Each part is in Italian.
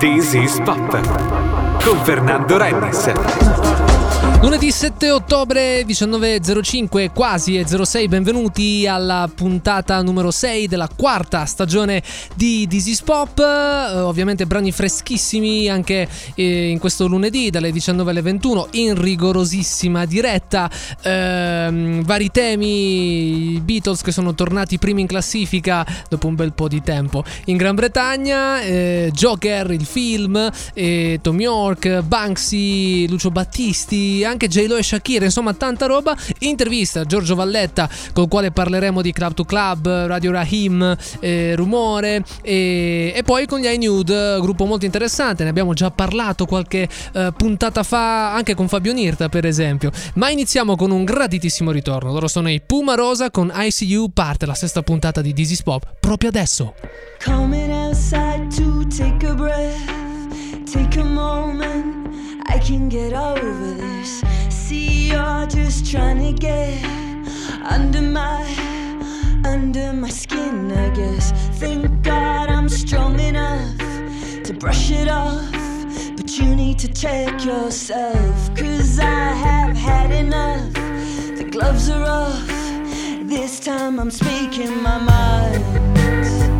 This is Pop con Fernando Rennes. Lunedì 7 ottobre 19.05, quasi e 06, benvenuti alla puntata numero 6 della quarta stagione di This Pop. Eh, ovviamente brani freschissimi anche eh, in questo lunedì dalle 19 alle 21 in rigorosissima diretta. Eh, vari temi, i Beatles che sono tornati primi in classifica dopo un bel po' di tempo in Gran Bretagna, eh, Joker, il film, eh, Tom York, Banksy, Lucio Battisti anche J-Lo e Shakira, insomma tanta roba. Intervista Giorgio Valletta con il quale parleremo di Club to Club, Radio Rahim, eh, Rumore e, e, poi con gli iNude, gruppo molto interessante, ne abbiamo già parlato qualche eh, puntata fa anche con Fabio Nirta per esempio. Ma iniziamo con un graditissimo ritorno, loro sono i Puma Rosa con ICU, parte la sesta puntata di Dizzy's Pop proprio adesso. Coming outside to take a breath, take a moment I can get over this. See, you're just trying to get under my, under my skin, I guess. Thank God I'm strong enough to brush it off. But you need to check yourself, cause I have had enough. The gloves are off. This time I'm speaking my mind.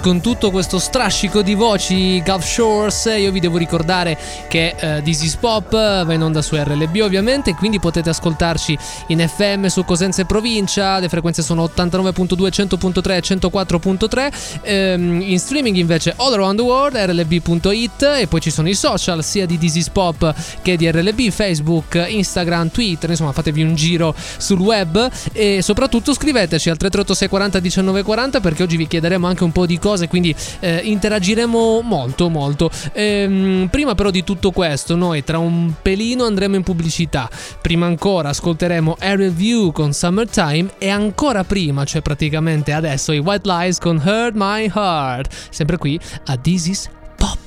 Natives con tutto questo strascico di voci Gulf Shores. Io vi devo ricordare che uh, This is Pop va in onda su RLB ovviamente, quindi potete ascoltarci in FM su Cosenza e provincia, le frequenze sono 89.2, 100.3 e 104.3, ehm, in streaming invece all around the world, rlb.it e poi ci sono i social sia di This is Pop che di RLB, Facebook, Instagram, Twitter, insomma fatevi un giro sul web. E soprattutto scriveteci al 338 640 1940 perché oggi vi chiederemo anche un po' di cose, quindi eh, interagiremo molto molto. Ehm, prima però di tutto questo, noi tra un pelino andremo in pubblicità. Prima ancora ascolteremo Aerial View con Summertime e ancora prima, cioè praticamente adesso, i White Lies con Hurt My Heart. Sempre qui a This Is Pop.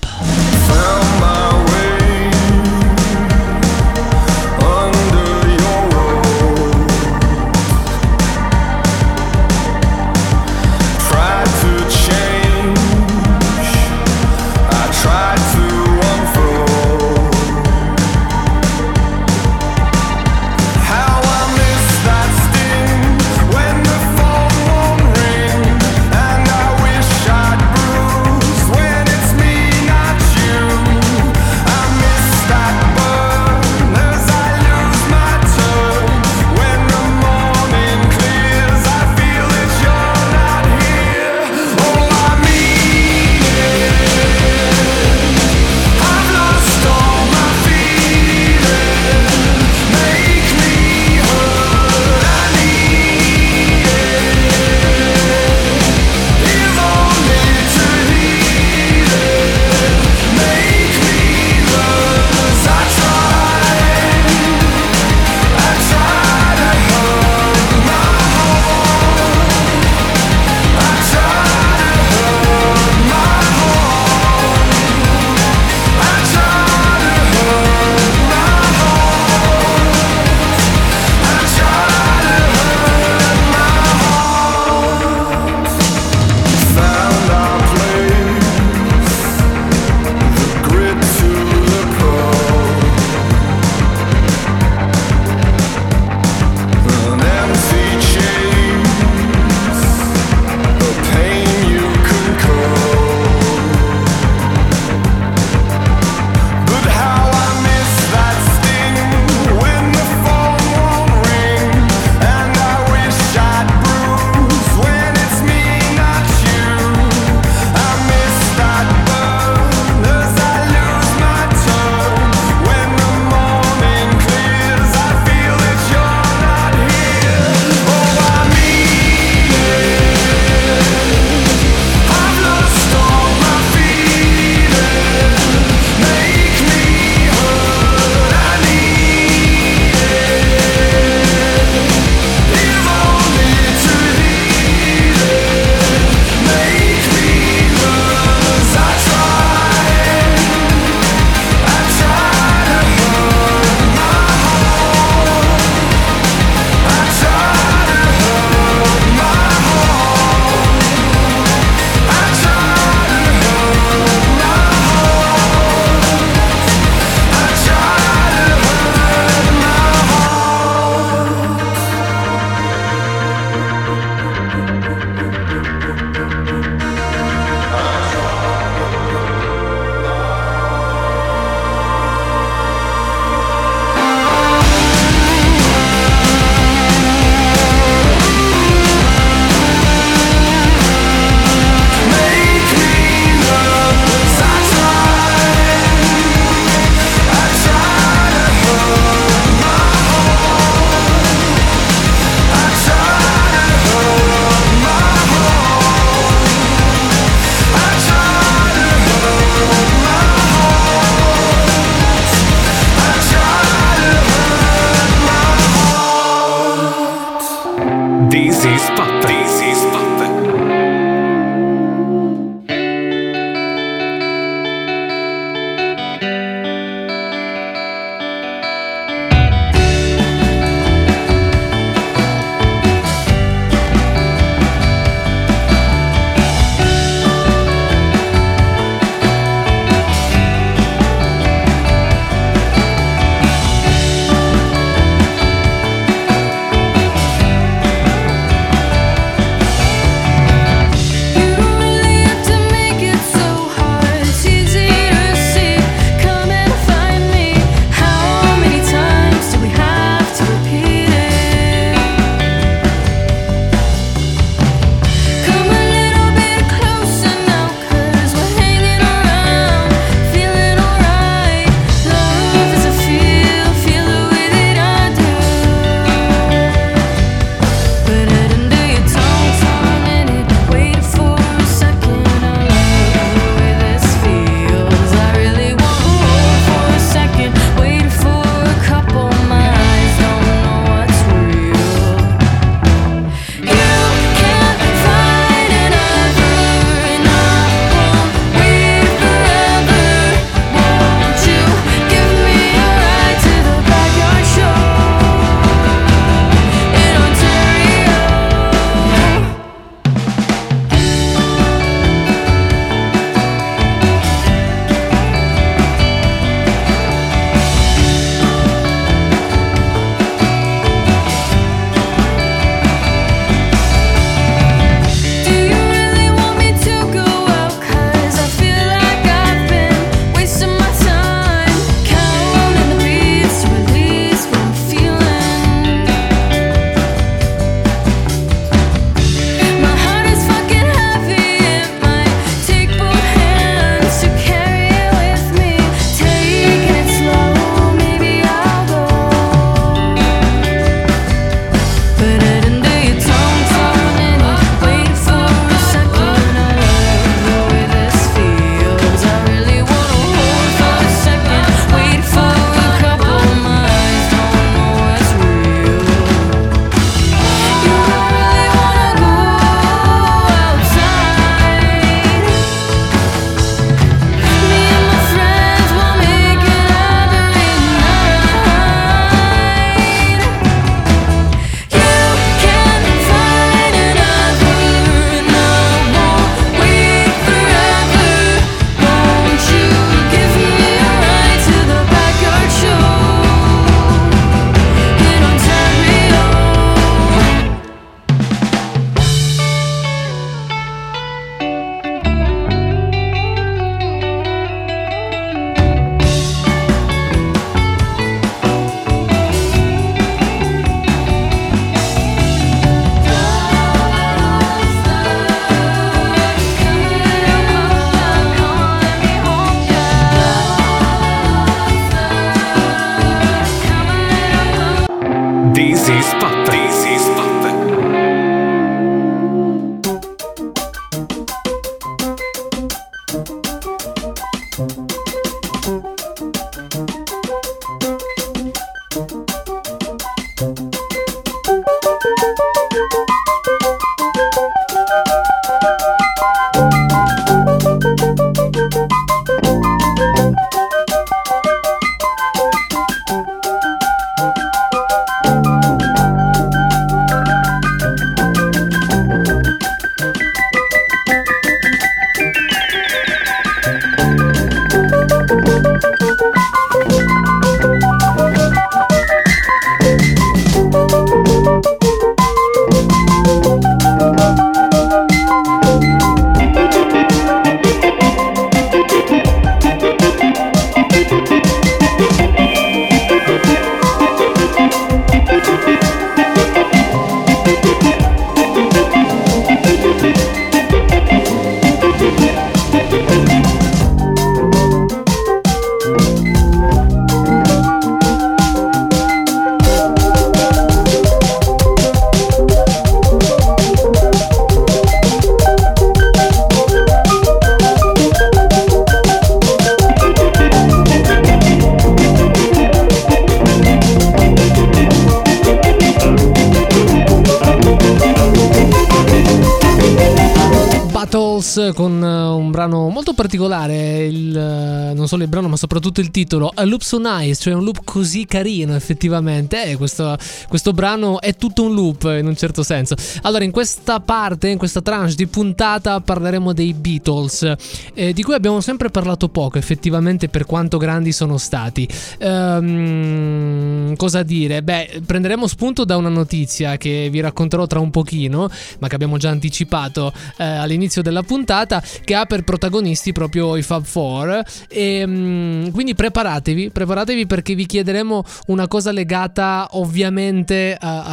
Particolare, il, uh, non solo il brano soprattutto il titolo, A Loop So Nice, cioè un loop così carino effettivamente, e questo, questo brano è tutto un loop in un certo senso. Allora in questa parte, in questa tranche di puntata parleremo dei Beatles, eh, di cui abbiamo sempre parlato poco effettivamente per quanto grandi sono stati. Um, cosa dire? Beh, prenderemo spunto da una notizia che vi racconterò tra un pochino, ma che abbiamo già anticipato eh, all'inizio della puntata che ha per protagonisti proprio i Fab Four e mm, quindi preparatevi, preparatevi perché vi chiederemo una cosa legata ovviamente a,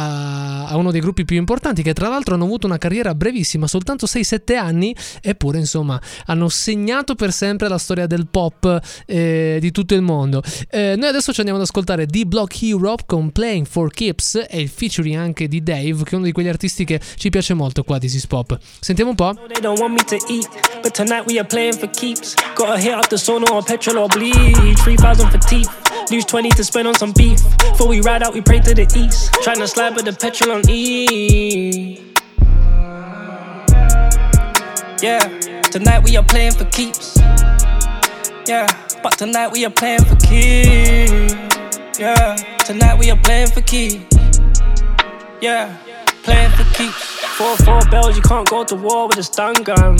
a uno dei gruppi più importanti che tra l'altro hanno avuto una carriera brevissima, soltanto 6-7 anni, eppure insomma hanno segnato per sempre la storia del pop eh, di tutto il mondo. Eh, noi adesso ci andiamo ad ascoltare D-Block Europe con Playing for Keeps e il featuring anche di Dave, che è uno di quegli artisti che ci piace molto qua di Sis Pop. Sentiamo un po'. But tonight we are playing for keeps. Gotta hit up the sauna petrol or bleach. 3,000 for teeth, lose 20 to spend on some beef. Before we ride out, we pray to the east. Trying to slide with the petrol on E. Yeah, tonight we are playing for keeps. Yeah, but tonight we are playing for keeps. Yeah, tonight we are playing for keeps. Yeah, playing for keeps. Four, four bells, you can't go to war with a stun gun.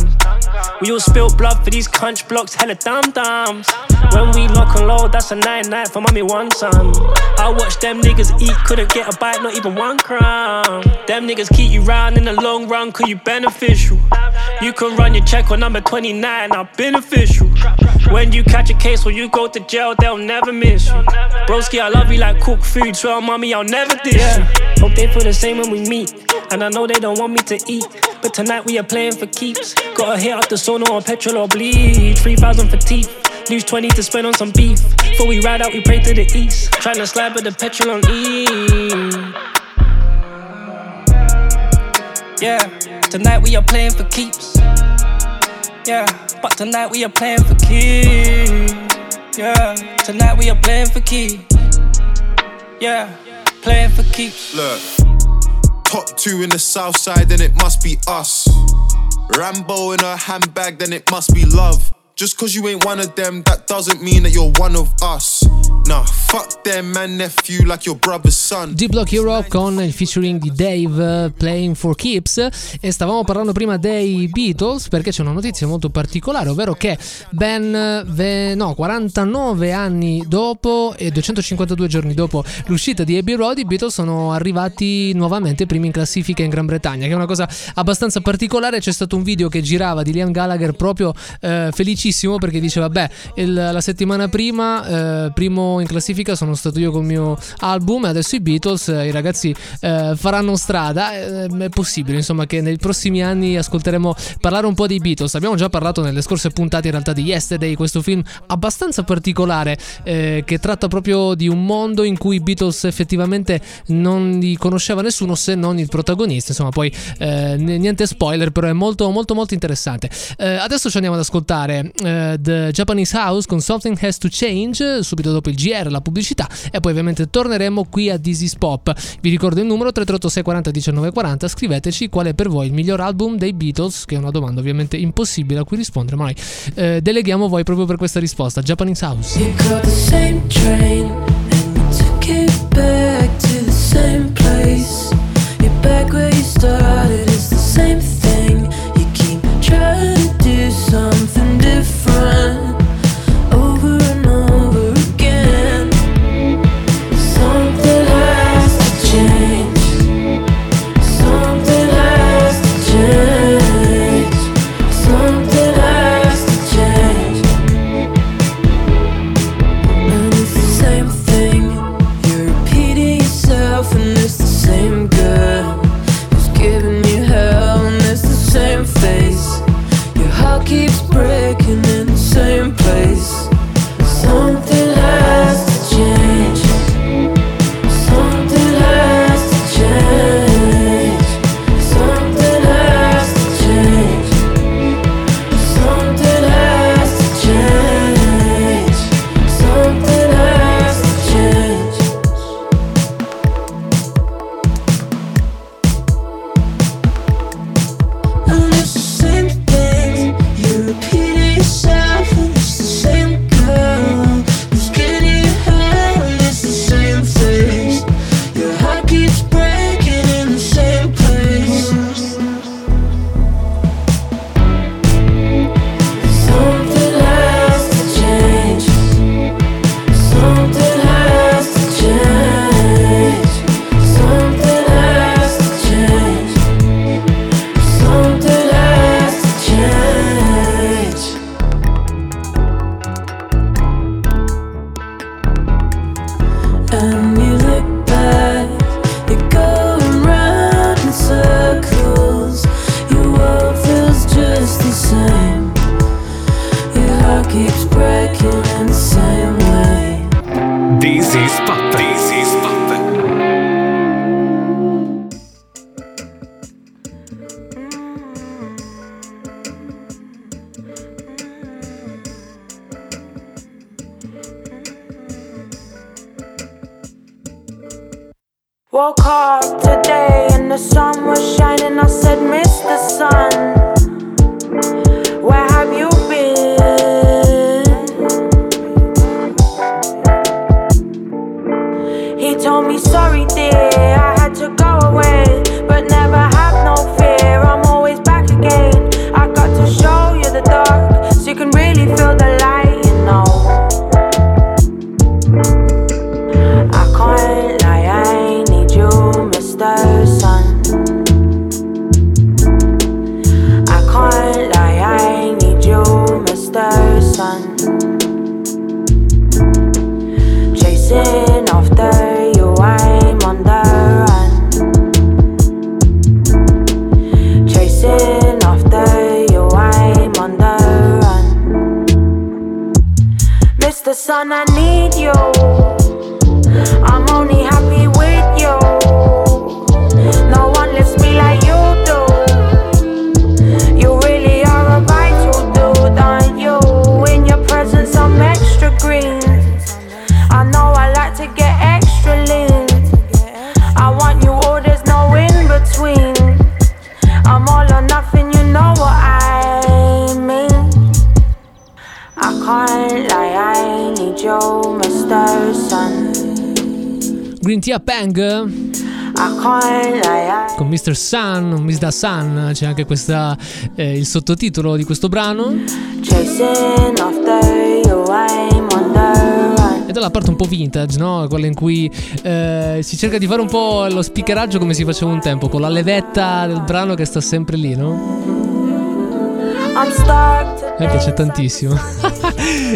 We all spilt blood for these crunch blocks, hella dum dums. When we lock and load, that's a night night for mommy one son. I watch them niggas eat, couldn't get a bite, not even one crumb. Them niggas keep you round in the long run, cause you beneficial. You can run your check on number 29, I'm beneficial. When you catch a case or you go to jail, they'll never miss you. Broski, I love you like cooked food, swear mommy, I'll never dish you. Hope they feel the same when we meet, and I know they don't want me to eat. But tonight we are playing for keeps. Gotta hit up the sauna or petrol or bleach. 3,000 for teeth. Lose 20 to spend on some beef. Before we ride out, we pray to the east. Trying to slide with the petrol on E. Yeah, tonight we are playing for keeps. Yeah, but tonight we are playing for keeps. Yeah, tonight we are playing for keeps. Yeah, playing for keeps. Look. Top two in the south side, then it must be us. Rambo in her handbag, then it must be love. Just cause you ain't one of them, that doesn't mean that you're one of us. Nah, fuck them, man, nephew, like your brother's son. D-Block Europe con il featuring di Dave uh, Playing for Keeps. E stavamo parlando prima dei Beatles perché c'è una notizia molto particolare, ovvero che ben ve, no, 49 anni dopo e 252 giorni dopo l'uscita di Abbey Road, i Beatles sono arrivati nuovamente primi in classifica in Gran Bretagna, che è una cosa abbastanza particolare. C'è stato un video che girava di Liam Gallagher proprio eh, felicissimo perché dice vabbè il, la settimana prima eh, primo in classifica sono stato io col mio album adesso i Beatles eh, i ragazzi eh, faranno strada. Eh, è possibile insomma che nei prossimi anni ascolteremo parlare un po' dei Beatles. Abbiamo già parlato nelle scorse puntate in realtà di Yesterday questo film abbastanza particolare eh, che tratta proprio di un mondo in cui i Beatles effettivamente non li conosceva nessuno se non il protagonista. Insomma poi eh, niente spoiler però è molto molto molto interessante. Adesso ci andiamo ad ascoltare The Japanese House con Something Has to Change, subito dopo il GR, la pubblicità, e poi ovviamente torneremo qui a is Pop. Vi ricordo il numero 338 640 1940, scriveteci qual è per voi il miglior album dei Beatles, che è una domanda ovviamente impossibile a cui rispondere, ma noi eh, deleghiamo voi proprio per questa risposta. Japanese House. You back where you started, Lie, I con Mr. Sun, Mr. Sun, c'è anche questa, eh, il sottotitolo di questo brano. Ed è la parte un po' vintage, no? Quella in cui eh, si cerca di fare un po' lo speakeraggio come si faceva un tempo, con la levetta del brano che sta sempre lì, no? I'm stuck me piace tantissimo.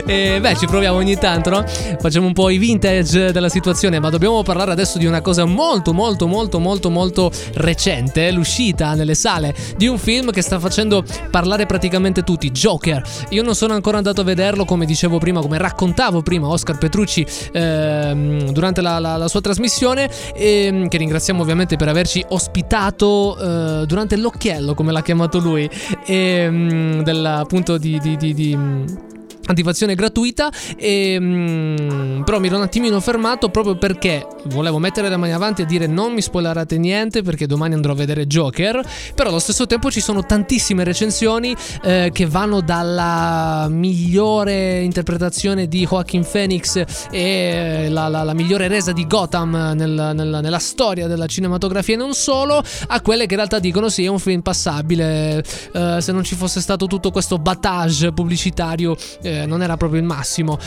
e beh, ci proviamo ogni tanto, no? Facciamo un po' i vintage della situazione, ma dobbiamo parlare adesso di una cosa molto, molto, molto, molto, molto recente, l'uscita nelle sale di un film che sta facendo parlare praticamente tutti, Joker. Io non sono ancora andato a vederlo, come dicevo prima, come raccontavo prima Oscar Petrucci ehm, durante la, la- la sua trasmissione, ehm, che ringraziamo ovviamente per averci ospitato eh, durante l'occhiello, come l'ha chiamato lui, ehm, della, appunto di- di- di- di attivazione gratuita. E, mm, però mi ero un attimino fermato proprio perché volevo mettere le mani avanti e dire non mi spoilerate niente perché domani andrò a vedere Joker. Però allo stesso tempo ci sono tantissime recensioni eh, che vanno dalla migliore interpretazione di Joaquin Phoenix e la, la- la migliore resa di Gotham nel- nel- nella storia della cinematografia e non solo a quelle che in realtà dicono sì è un film passabile. Eh, se non ci fosse stato tutto questo battage pubblicitario eh, non era proprio il massimo.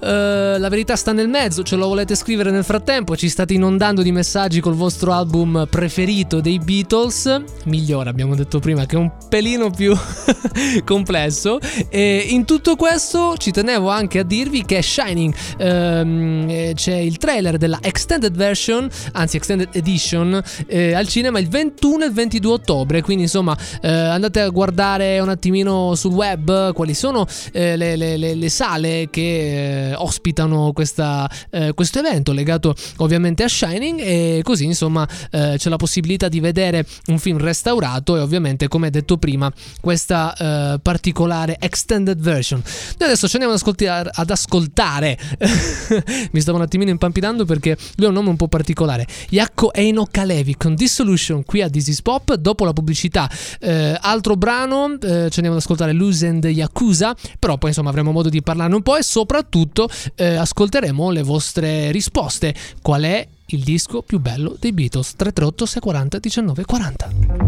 Eh, la verità sta nel mezzo, ce lo volete scrivere nel frattempo, ci state inondando di messaggi col vostro album preferito dei Beatles, migliore abbiamo detto prima che è un pelino più complesso. E in tutto questo ci tenevo anche a dirvi che Shining ehm, eh, c'è il trailer della extended version, anzi extended edition eh, al cinema il 21 e il 22 ottobre, quindi insomma eh, andate a guardare un attimino sul web quali sono eh, le, le- le- le sale che eh, ospitano questa, eh, questo evento legato ovviamente a Shining e così insomma eh, c'è la possibilità di vedere un film restaurato e ovviamente come detto prima questa eh, particolare extended version. Noi adesso ci andiamo ad ascoltare, ad ascoltare. mi stavo un attimino impampinando perché lui ha un nome un po' particolare Yakko Eino Kalevi con Dissolution qui a This is Pop dopo la pubblicità eh, altro brano eh, ci andiamo ad ascoltare Lose and Yakuza però poi insomma avremo modo di parlarne un po' e soprattutto eh, ascolteremo le vostre risposte. Qual è il disco più bello dei Beatles? 338 640 1940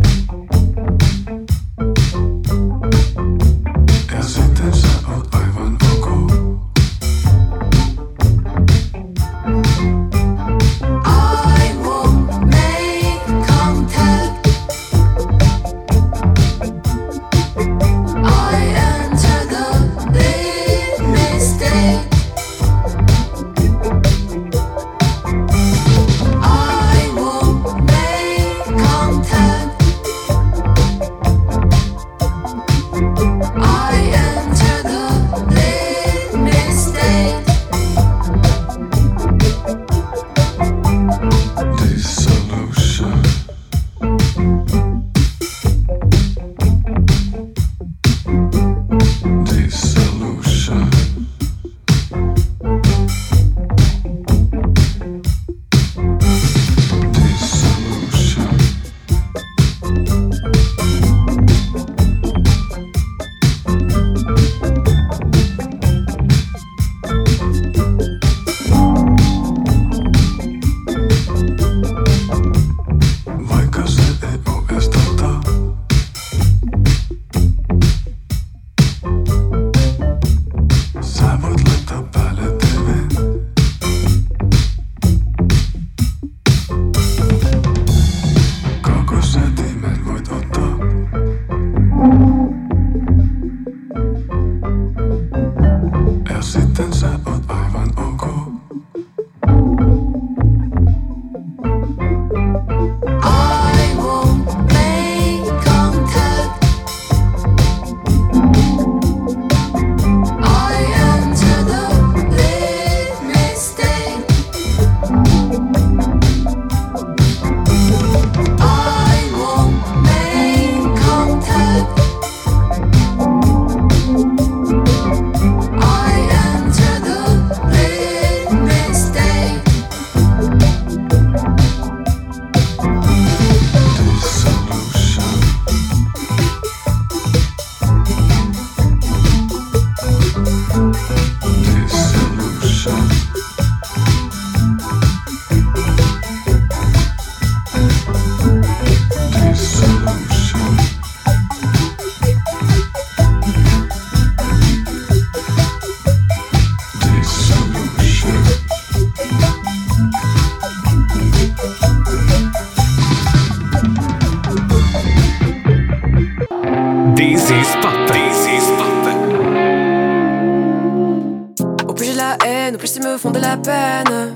la peine.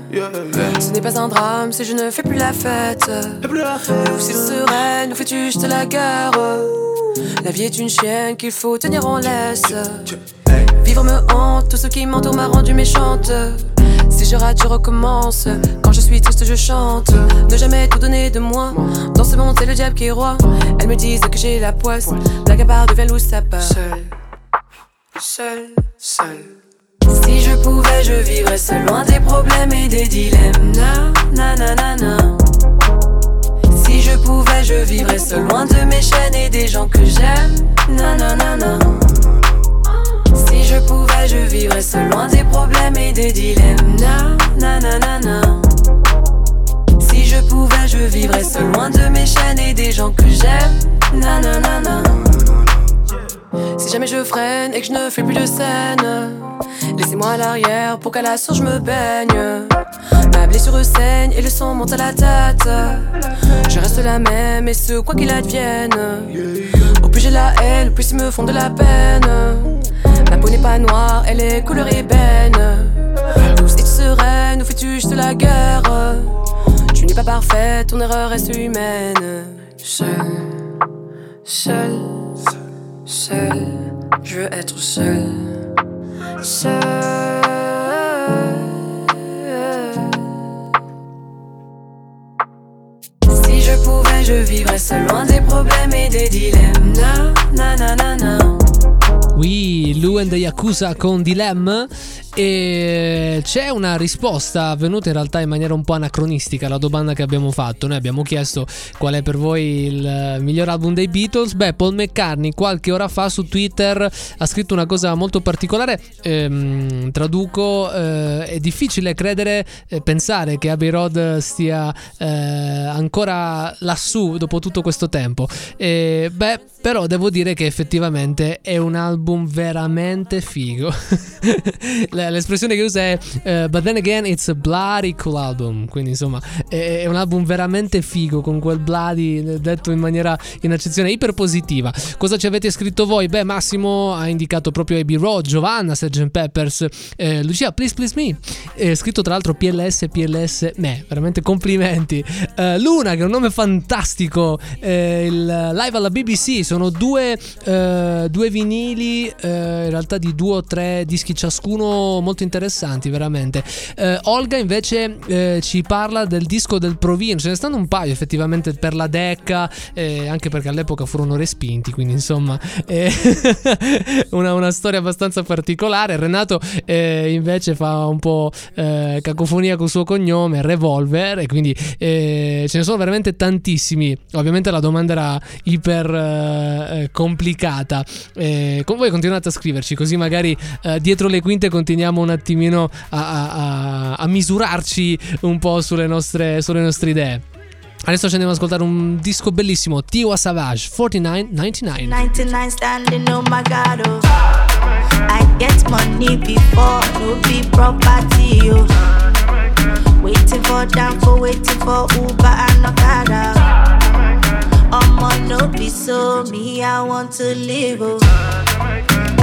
Ce n'est pas un drame si je ne fais plus la fête. Ou s'il sereine, nous fais-tu juste la guerre La vie est une chienne qu'il faut tenir en laisse. Vivre me hante, tout ce qui m'entoure m'a rendu méchante. Si je rate, je recommence. Quand je suis triste, je chante. Ne jamais tout donner de moi. Dans ce monde, c'est le diable qui est roi. Elles me disent que j'ai la poisse. À part devient loup, ça part. Seul, seul, seul. Si je pouvais, je vivrais seul, loin des problèmes et des dilemmes. Na, na, na, na. Si je pouvais, je vivrais seul, loin de mes chaînes et des gens que j'aime. Na, na, na, na. Si je pouvais, je vivrais seul, loin des problèmes et des dilemmes. Na, na, na, na. Si je pouvais, je vivrais seul, loin de mes chaînes et des gens que j'aime. Na, na, na, na. Si jamais je freine et que je ne fais plus de scène, laissez-moi à l'arrière pour qu'à la source je me baigne. Ma blessure saigne et le sang monte à la tête. Je reste la même et ce quoi qu'il advienne. Au plus j'ai la haine, au plus ils me font de la peine. Ma peau n'est pas noire, elle est couleur ébène. Tous es sereine, nous fais-tu juste la guerre? Tu n'es pas parfaite, ton erreur reste humaine. Seul, seul, seul, je veux être seul. Seul. Si je pouvais, je vivrais seul, loin des problèmes et des dilemmes. Na, na, na, na, na. Oui, Lu and the Yakuza con Dilemma e c'è una risposta avvenuta in realtà in maniera un po' anacronistica alla domanda che abbiamo fatto. Noi abbiamo chiesto qual è per voi il miglior album dei Beatles. Beh, Paul McCartney qualche ora fa su Twitter ha scritto una cosa molto particolare. Ehm, traduco, eh, è difficile credere, eh, pensare che Abbey Road stia eh, ancora lassù dopo tutto questo tempo. E, beh, però devo dire che effettivamente è un album veramente figo. L'espressione che usa è eh, But then again it's a bloody cool album. Quindi insomma è, un album veramente figo con quel bloody detto in maniera in accezione iperpositiva. Cosa ci avete scritto voi? Beh Massimo ha indicato proprio Abbey Road, Giovanna, Sgt. Peppers, eh, Lucia Please Please Me. Eh, scritto tra l'altro PLS PLS me, veramente complimenti. Eh, Luna che è un nome fantastico, eh, il live alla BBC sono due, eh, due vinili eh, in realtà di due o tre dischi ciascuno molto interessanti veramente. Eh, Olga invece eh, ci parla del disco del Provino, ce ne stanno un paio effettivamente per la Decca, eh, anche perché all'epoca furono respinti, quindi insomma eh, una, una storia abbastanza particolare. Renato eh, invece fa un po' cacofonia col suo cognome, Revolver, e quindi ce ne sono veramente tantissimi. Ovviamente la domanda era iper complicata. Eh, voi continuate a scriverci, così magari eh, dietro le quinte continuiamo un attimino a, a- a- misurarci un po' sulle nostre, sulle nostre idee. Adesso ci andiamo ad ascoltare un disco bellissimo, Tiwa Savage 4999. 99 standing, oh my god, oh. I get money before, no be property, oh. Waiting for Danko, waiting for Uber and Okada. I'ma no be so me, I want to live, oh.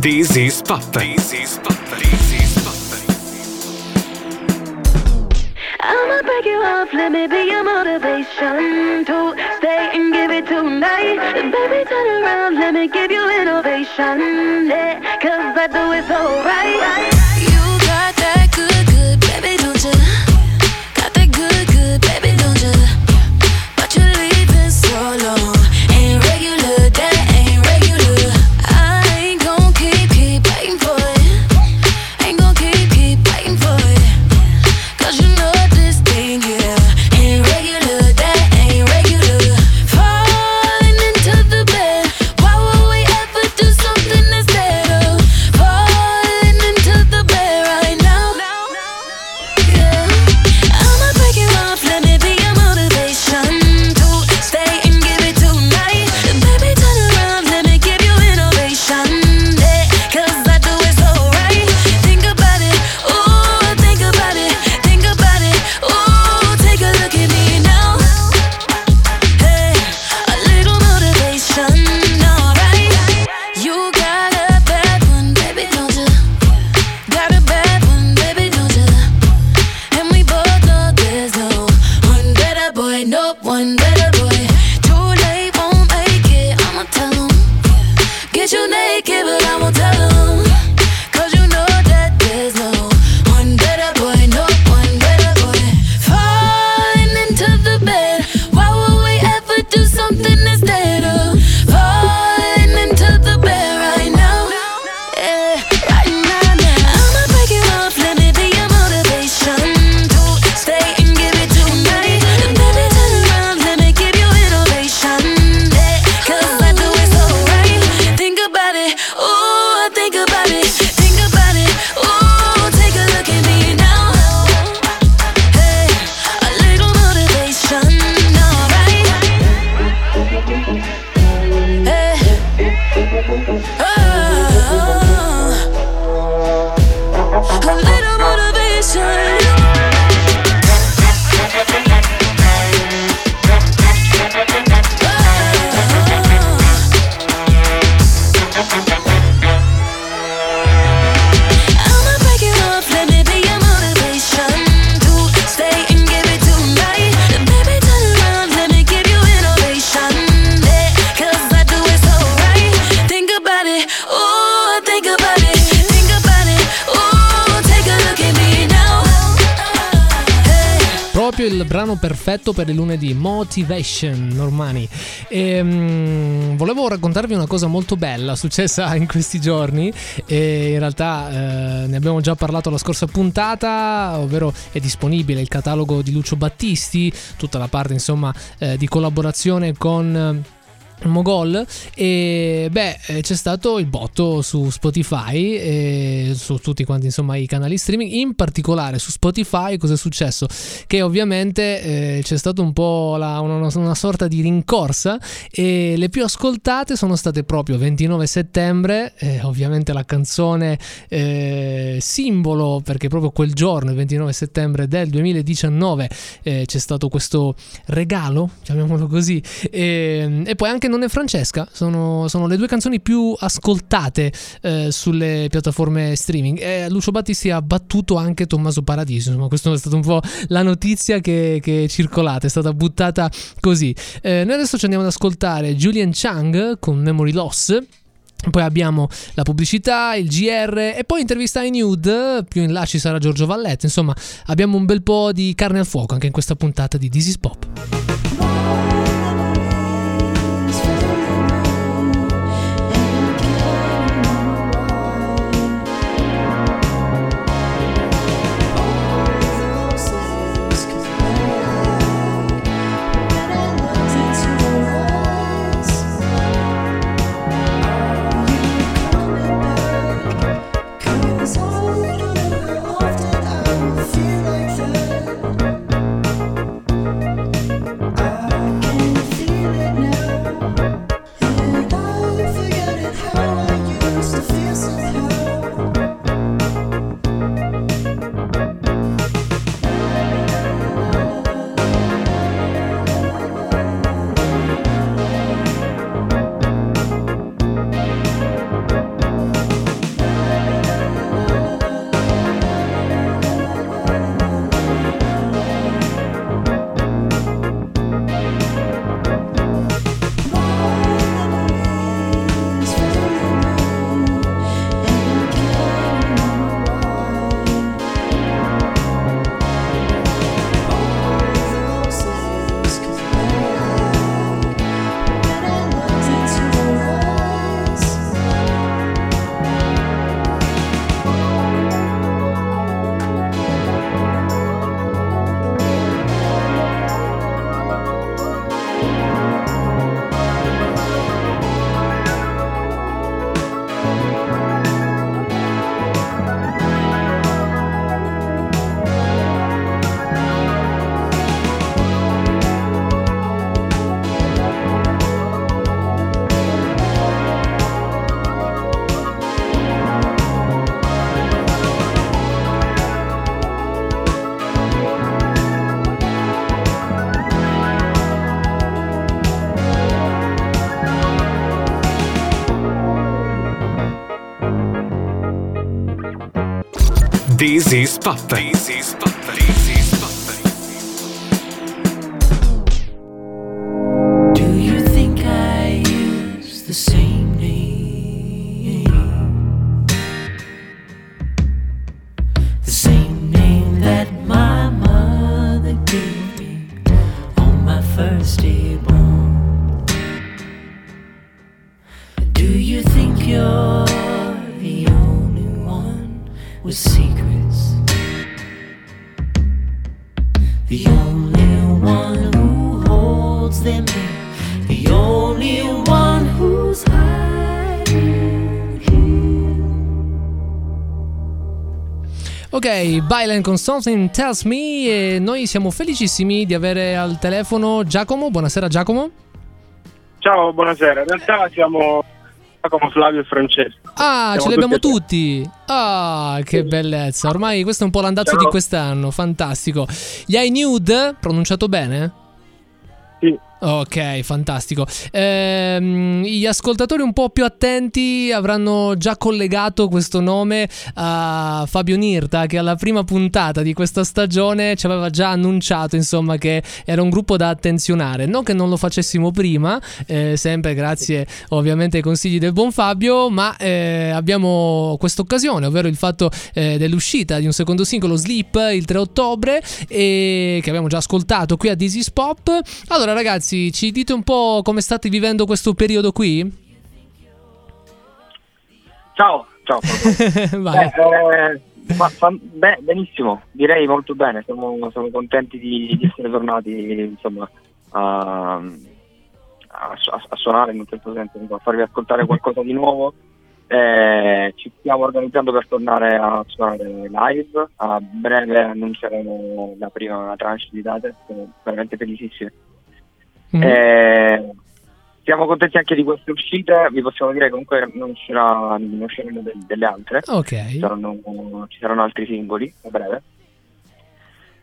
This is Pop. This is. This is. I'ma break you off, let me be your motivation to stay and give it tonight. Baby, turn around, let me give you innovation. Yeah, cause I do it so right. Motivation Normani. Ehm, volevo raccontarvi una cosa molto bella successa in questi giorni. E in realtà eh, ne abbiamo già parlato la scorsa puntata, ovvero è disponibile il catalogo di Lucio Battisti, tutta la parte insomma eh, di collaborazione con. Mogol e beh eh, c'è stato il botto su Spotify e su tutti quanti insomma i canali streaming in particolare su Spotify cosa è successo? Che ovviamente eh, c'è stato un po' la- una, una sorta di rincorsa e le più ascoltate sono state proprio 29 settembre eh, ovviamente la canzone eh, simbolo perché proprio quel giorno il 29 settembre del 2019 eh, c'è stato questo regalo chiamiamolo così e poi anche Non è Francesca sono, sono le due canzoni più ascoltate eh, sulle piattaforme streaming e Lucio Battisti ha battuto anche Tommaso Paradiso insomma questa è stata un po' la notizia che, che è circolata è stata buttata così Eh, noi adesso ci andiamo ad ascoltare Julian Chang con Memory Loss poi abbiamo la pubblicità, il GR e poi intervista ai Nude. Più in là ci sarà Giorgio Valletta. Insomma, abbiamo un bel po' di carne al fuoco anche in questa puntata di This is Pop. This is Pop. This is Pop. Ok, Bylan con Something Tells Me e noi siamo felicissimi di avere al telefono Giacomo. Buonasera Giacomo. Ciao, buonasera. In realtà siamo Giacomo, Flavio e Francesco. Ah, Siamo ce li abbiamo tutti tutti. Ah, che bellezza. Ormai questo è un po' l'andazzo Ciao. di quest'anno, fantastico. Gli hai nude? Pronunciato bene? Ok, fantastico. Ehm, gli ascoltatori un po' più attenti avranno già collegato questo nome a Fabio Nirta che alla prima puntata di questa stagione ci aveva già annunciato insomma che era un gruppo da attenzionare. Non che non lo facessimo prima, eh, sempre grazie ovviamente ai consigli del buon Fabio, ma eh, abbiamo questa occasione, ovvero il fatto eh, dell'uscita di un secondo singolo Sleep il 3 ottobre e che abbiamo già ascoltato qui a is Pop. Allora ragazzi, ci dite un po' come state vivendo questo periodo qui? Ciao, ciao. Vai. Eh, ma- fa- beh, benissimo, direi molto bene. Siamo, siamo contenti di, di essere tornati insomma, a, a, a suonare in un certo senso, a farvi ascoltare qualcosa di nuovo. Eh, ci stiamo organizzando per tornare a suonare live. A breve annunceremo la prima tranche di date. Siamo veramente felicissimi. Mm. Eh, siamo contenti anche di queste uscite, vi possiamo dire che comunque non, uscirà, non usciranno del- delle altre, ci, Ok. saranno, ci saranno altri singoli a breve.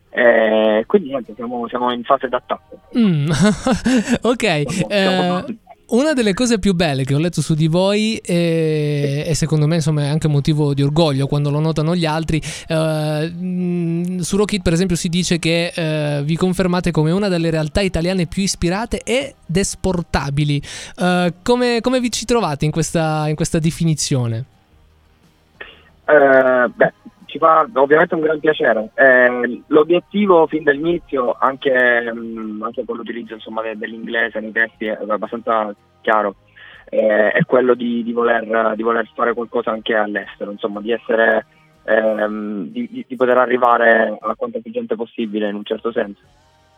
Eh, quindi niente, siamo, siamo in fase d'attacco. Mm. ok. Siamo- eh, siamo- una delle cose più belle che ho letto su di voi e, e secondo me insomma è anche motivo di orgoglio quando lo notano gli altri eh, su Rockit per esempio si dice che eh, vi confermate come una delle realtà italiane più ispirate ed esportabili Eh, come, come vi ci trovate in questa, in questa definizione? Eh, beh, ci fa ovviamente un gran piacere. Eh, l'obiettivo fin dall'inizio, anche, mh, anche con l'utilizzo insomma, de- dell'inglese nei testi, è abbastanza chiaro. eh, è quello di, di voler, di voler fare qualcosa anche all'estero, insomma, di essere ehm, di, poter arrivare a quanta più gente possibile in un certo senso.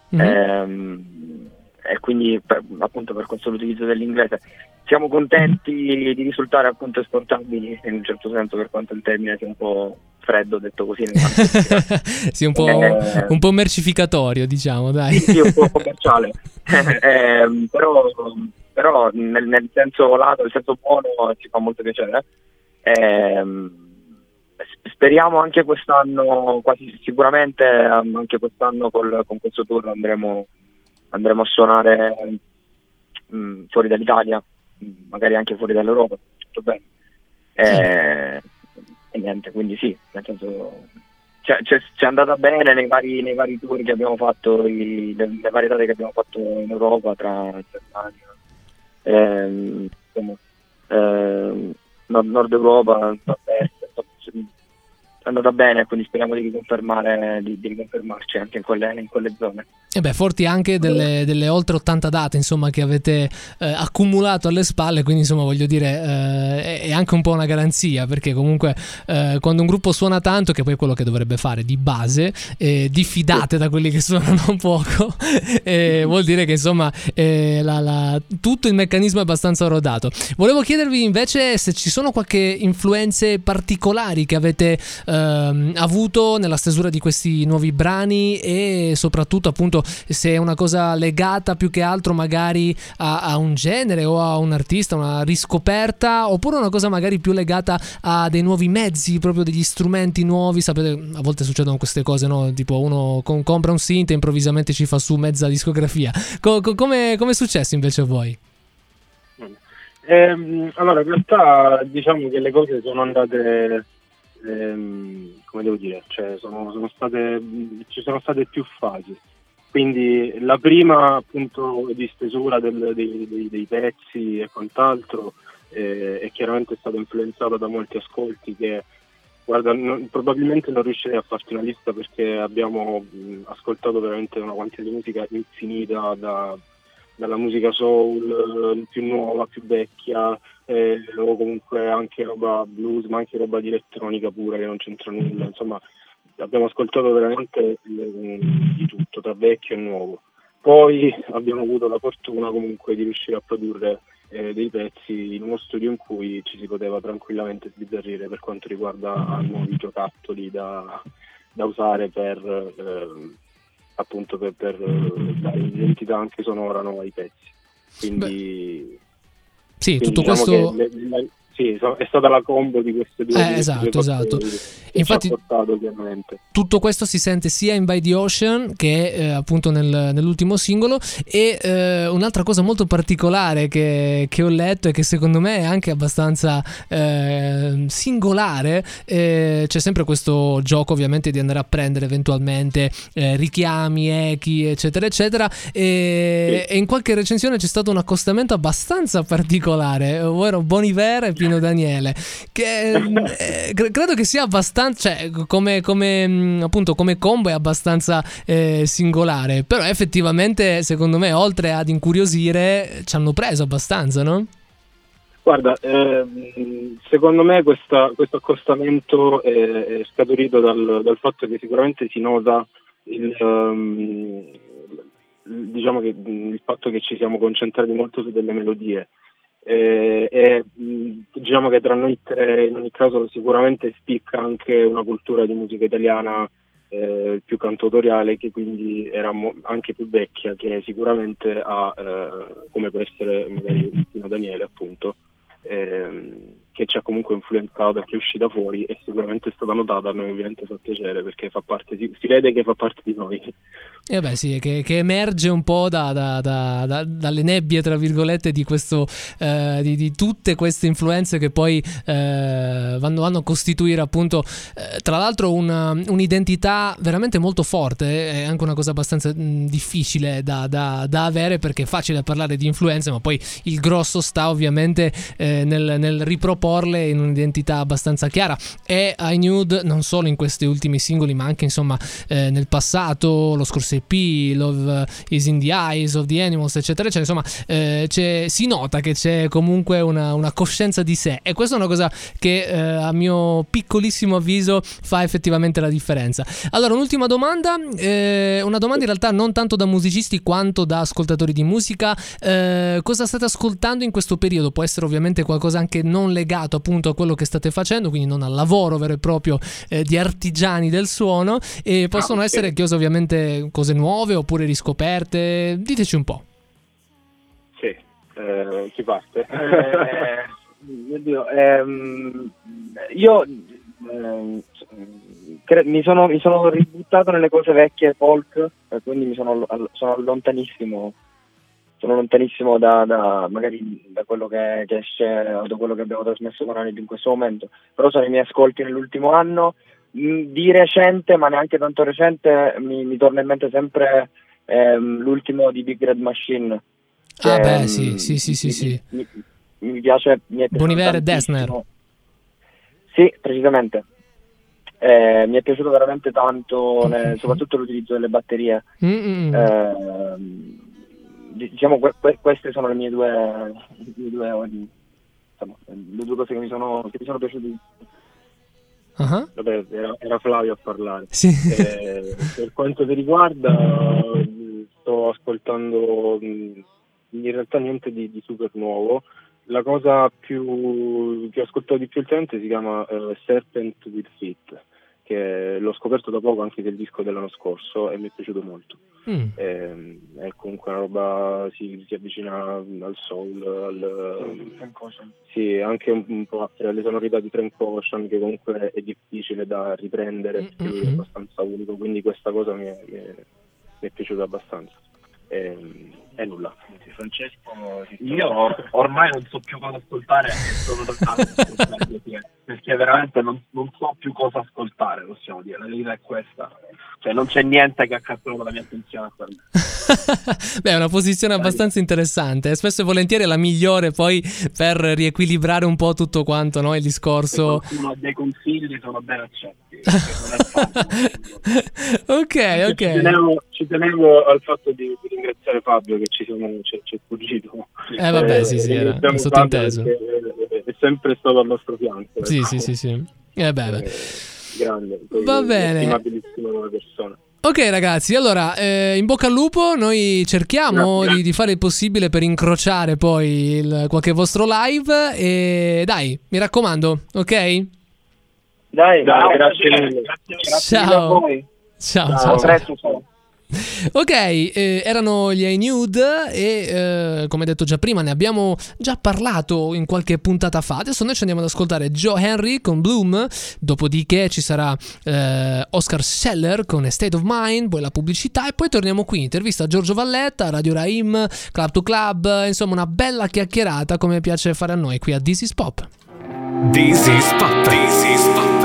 Mhm. Ehm, e quindi per- appunto per questo l'utilizzo dell'inglese siamo contenti di risultare appunto esportabili in un certo senso per quanto il termine sia un po' freddo detto così sì, un po', Eh. un po' mercificatorio, diciamo, dai. sì, sì, un po' commerciale Ehm, però, però nel, nel senso lato nel senso buono ci fa molto piacere Ehm, s- speriamo anche quest'anno quasi sicuramente ehm, anche quest'anno col- con questo tour andremo andremo a suonare mh, fuori dall'Italia magari anche fuori dall'Europa tutto bene Eh, e niente quindi sì nel senso ci è andata bene nei vari, nei vari tour che abbiamo fatto, i- le, le varie date che abbiamo fatto in Europa tra Germania, ehm, insomma, ehm, nord, nord Europa, nord-est, insomma, andata bene, quindi speriamo di di, di riconfermarci anche in quelle, in quelle zone. E beh, forti anche delle, delle oltre 80 date, insomma, che avete eh, accumulato alle spalle, quindi insomma, voglio dire, eh, è, anche un po' una garanzia, perché comunque eh, quando un gruppo suona tanto, che poi è quello che dovrebbe fare di base, eh, diffidate da quelli che suonano poco, eh, vuol dire che insomma eh, la- la- tutto il meccanismo è abbastanza rodato. Volevo chiedervi invece se ci sono qualche influenze particolari che avete ehm, avuto nella stesura di questi nuovi brani e soprattutto appunto se è una cosa legata più che altro magari a, a un genere o a un artista, una riscoperta oppure una cosa magari più legata a dei nuovi mezzi, proprio degli strumenti nuovi, sapete a volte succedono queste cose, no? Tipo uno com- compra un synth e improvvisamente ci fa su mezza discografia. Co- co- come, come è successo invece a voi? Ehm, allora, in realtà diciamo che le cose sono andate ehm, come devo dire, cioè sono, sono state, ci sono state più fasi. Quindi la prima appunto di stesura del, dei, dei, dei, pezzi e quant'altro eh, è chiaramente stata influenzata da molti ascolti che guarda, non, probabilmente non riuscirei a farti una lista perché abbiamo mh, ascoltato veramente una quantità di musica infinita da, dalla musica soul eh, più nuova, più vecchia eh, o comunque anche roba blues ma anche roba di elettronica pure che non c'entra nulla insomma abbiamo ascoltato veramente eh, di tutto, tra vecchio e nuovo. Poi abbiamo avuto la fortuna comunque di riuscire a produrre eh, dei pezzi in uno studio in cui ci si poteva tranquillamente sbizzarrire per quanto riguarda nuovi giocattoli da, da usare per, eh, appunto per, per dare identità anche sonora no, ai pezzi. Quindi, sì, quindi tutto diciamo questo... Le, le, sì, è stata la combo di queste due. Eh, esatto, due esatto. Infatti, portato, tutto questo si sente sia in By the Ocean che eh, appunto nel, nell'ultimo singolo. E eh, un'altra cosa molto particolare che, che, ho letto e che secondo me è anche abbastanza eh, singolare, c'è sempre questo gioco ovviamente di andare a prendere eventualmente eh, richiami, echi, eccetera, eccetera. E, sì. e, in qualche recensione c'è stato un accostamento abbastanza particolare, ovvero Boniver e Pino Pino Daniele, che eh, credo che sia abbastanza, cioè come, come, appunto, come combo è abbastanza eh, singolare, però effettivamente secondo me oltre ad incuriosire ci hanno preso abbastanza, no? Guarda, ehm, secondo me questa, questo accostamento è, è scaturito dal, dal, fatto che sicuramente si nota il, um, diciamo che, il fatto che ci siamo concentrati molto su delle melodie eh, e diciamo che tra noi tre in ogni caso sicuramente spicca anche una cultura di musica italiana eh, più cantautoriale che quindi era mo- anche più vecchia che sicuramente ha eh, come può essere magari Pino Daniele appunto ehm, che ci ha comunque influenzato e che è uscita fuori e sicuramente è stata notata, a noi ovviamente fa piacere perché fa parte di, si vede che fa parte di noi. Eh beh sì, che, che emerge un po' da, da, da, dalle nebbie, tra virgolette, di, questo, eh, di, di, tutte queste influenze che poi eh, vanno, vanno, a costituire appunto, eh, tra l'altro, una, un'identità veramente molto forte, è anche una cosa abbastanza mh, difficile da, avere perché è facile parlare di influenze, ma poi il grosso sta ovviamente eh, nel, nel riproporre porle in un'identità abbastanza chiara. E I Nude non solo in questi ultimi singoli ma anche insomma eh, nel passato lo scorso EP Love is in the Eyes of the Animals eccetera eccetera. Insomma eh, si nota che c'è comunque una, una, coscienza di sé. E questa è una cosa che eh, a mio piccolissimo avviso fa effettivamente la differenza. Allora un'ultima domanda eh, una domanda in realtà non tanto da musicisti quanto da ascoltatori di musica. Eh, cosa state ascoltando in questo periodo? Può essere ovviamente qualcosa anche non legato appunto a quello che state facendo, quindi non al lavoro vero e proprio eh, di artigiani del suono. E possono ah, essere chiuse ovviamente cose nuove oppure riscoperte, diteci un po'. Sì, eh, chi parte? Eh, oddio, ehm, io ehm, cre- mi, sono, mi, sono, ributtato nelle cose vecchie folk, quindi mi sono, sono lontanissimo sono lontanissimo da, da, magari da quello che, che esce o da quello che abbiamo trasmesso con Anid in questo momento, però sono i miei ascolti nell'ultimo anno. Mm, di recente, ma neanche tanto recente, mi, mi torna in mente sempre ehm, l'ultimo di Big Red Machine. Che, ah beh, sì, sì, sì, sì, sì. Mi, mi, piace... Mi Boniver e Dessner. Sì, precisamente. Eh, mi è piaciuto veramente tanto, ne, soprattutto l'utilizzo delle batterie. Eh, diciamo que- que- queste sono le mie due, le due, insomma, le due cose che mi sono, che mi sono piaciute Uh-huh. Vabbè, era, era, Flavio a parlare. Sì. Eh, per quanto ti riguarda, sto ascoltando in realtà niente di, di, super nuovo. La cosa più che ho ascoltato di più ultimamente si chiama uh, Serpent with Feet, che l'ho scoperto da poco anche del disco dell'anno scorso e mi è piaciuto molto. Mm. E, ehm, è comunque una roba si, si avvicina al soul, al, sì, anche un, un po' alle sonorità di Frank Ocean che comunque è difficile da riprendere perché lui è abbastanza unico, quindi questa cosa mi è, mi è, mi è piaciuta abbastanza. E, ehm, E nulla. Francesco, io or- ormai non so più cosa ascoltare, sono perché, perché veramente non, non so più cosa ascoltare, possiamo dire, la verità è questa. Cioè non c'è niente che ha catturato la mia attenzione. Beh, è una posizione abbastanza interessante. Spesso e volentieri è la migliore poi per riequilibrare un po' tutto quanto, no? Il discorso. Se qualcuno ha dei consigli sono ben accetti. ok, ok. Ci tenevo, ci tenevo al fatto di, di ringraziare Fabio che ci siamo, c'è, c'è fuggito. Eh vabbè, sì, sì, era ringraziamo sottinteso. È sempre stato al nostro fianco. Sì, ecco. sì, sì, sì. Eh beh, beh. Eh, grande, Va bene. Persona. Ok ragazzi, allora eh, in bocca al lupo, noi cerchiamo Grazie. di, di fare il possibile per incrociare poi il- qualche vostro live e dai, mi raccomando, ok? Dai, Dai, ciao, grazie mille. Grazie Ciao. mille a voi. Ciao, Ciao, ciao, A ciao. presto, ciao. Ok, eh, erano gli iNude e eh, come detto già prima ne abbiamo già parlato in qualche puntata fa. Adesso noi ci andiamo ad ascoltare Joe Henry con Bloom, dopodiché ci sarà eh, Oscar Scheller con State of Mind, poi la pubblicità e poi torniamo qui, intervista a Giorgio Valletta, Radio Raim, Club to Club, insomma una bella chiacchierata come piace fare a noi qui a This is Pop. This is Pop. This is Pop.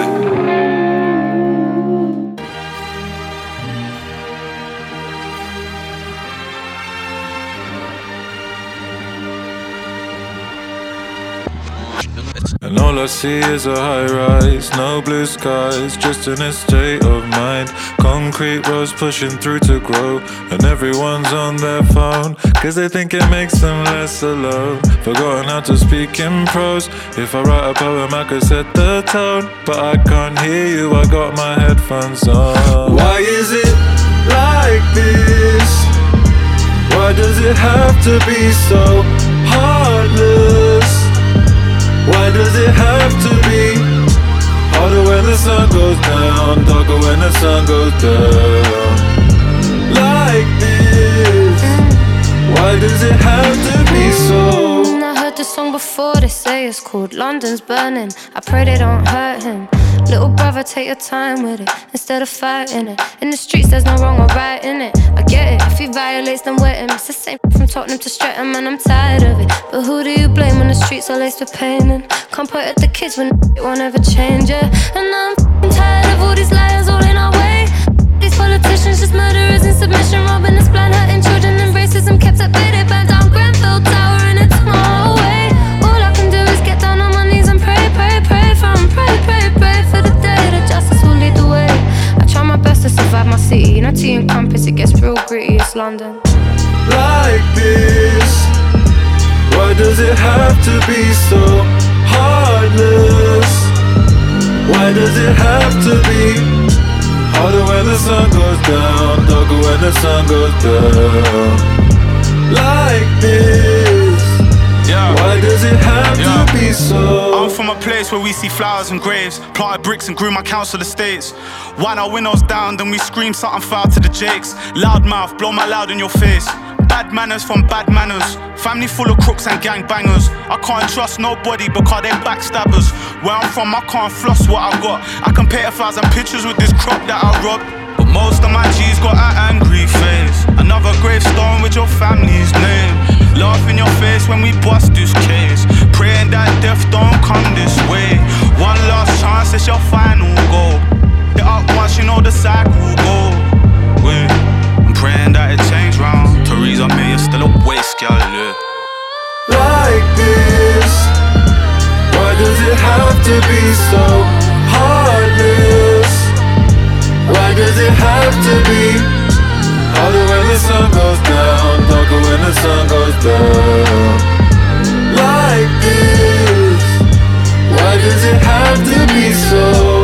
And all I see is a high rise, no blue skies, just in a state of mind. Concrete roads pushing through to grow, and everyone's on their phone, cause they think it makes them less alone. Forgotten how to speak in prose. If I write a poem, I could set the tone, but I can't hear you, I got my headphones on. Why is it like this? Why does it have to be so heartless? Why does it have to be harder when the sun goes down, darker when the sun goes down? Like this, why does it have to be so? Mm, I heard this song before, they say it's called London's Burning. I pray they don't hurt him. Little brother, take your time with it instead of fighting it. In the streets, there's no wrong or right in it. I get it, if he violates, then wet him. It's the same from Tottenham to Streatham, and I'm tired of it. But who do you blame when the streets are laced with pain? And can't point at the kids when it won't ever change, yeah. And I'm tired of all these liars all in our way. These politicians just murderers in submission, robbing us blind, hurting children, and racism kept at bay. They burn down to survive my city, you know, tea and crumpets, it gets real gritty. It's London. Like this, why does it have to be so heartless? Why does it have to be harder when the sun goes down, darker when the sun goes down? Like this, why does it have to be so? From a place where we see flowers and graves, planted bricks and grew my council estates. Wind our windows down, then we scream something foul to the jakes. Loud mouth, blow my loud in your face. Bad manners from bad manners. Family full of crooks and gang bangers. I can't trust nobody because they're backstabbers. Where I'm from, I can't floss what I got. I can paint a thousand pictures with this crop that I robbed. But most of my G's got an angry face. Another gravestone with your family's name. Laugh in your face when we bust this case. Praying that death don't come this way. One last chance, it's your final goal. Get up once, you know the cycle go. Wait, I'm praying that it change round. Theresa May is still a waste, girl. Yeah. like this? Why does it have to be so heartless? Why does it have to be harder when the sun goes down, darker when the sun goes down? Like this, why does it have to be so?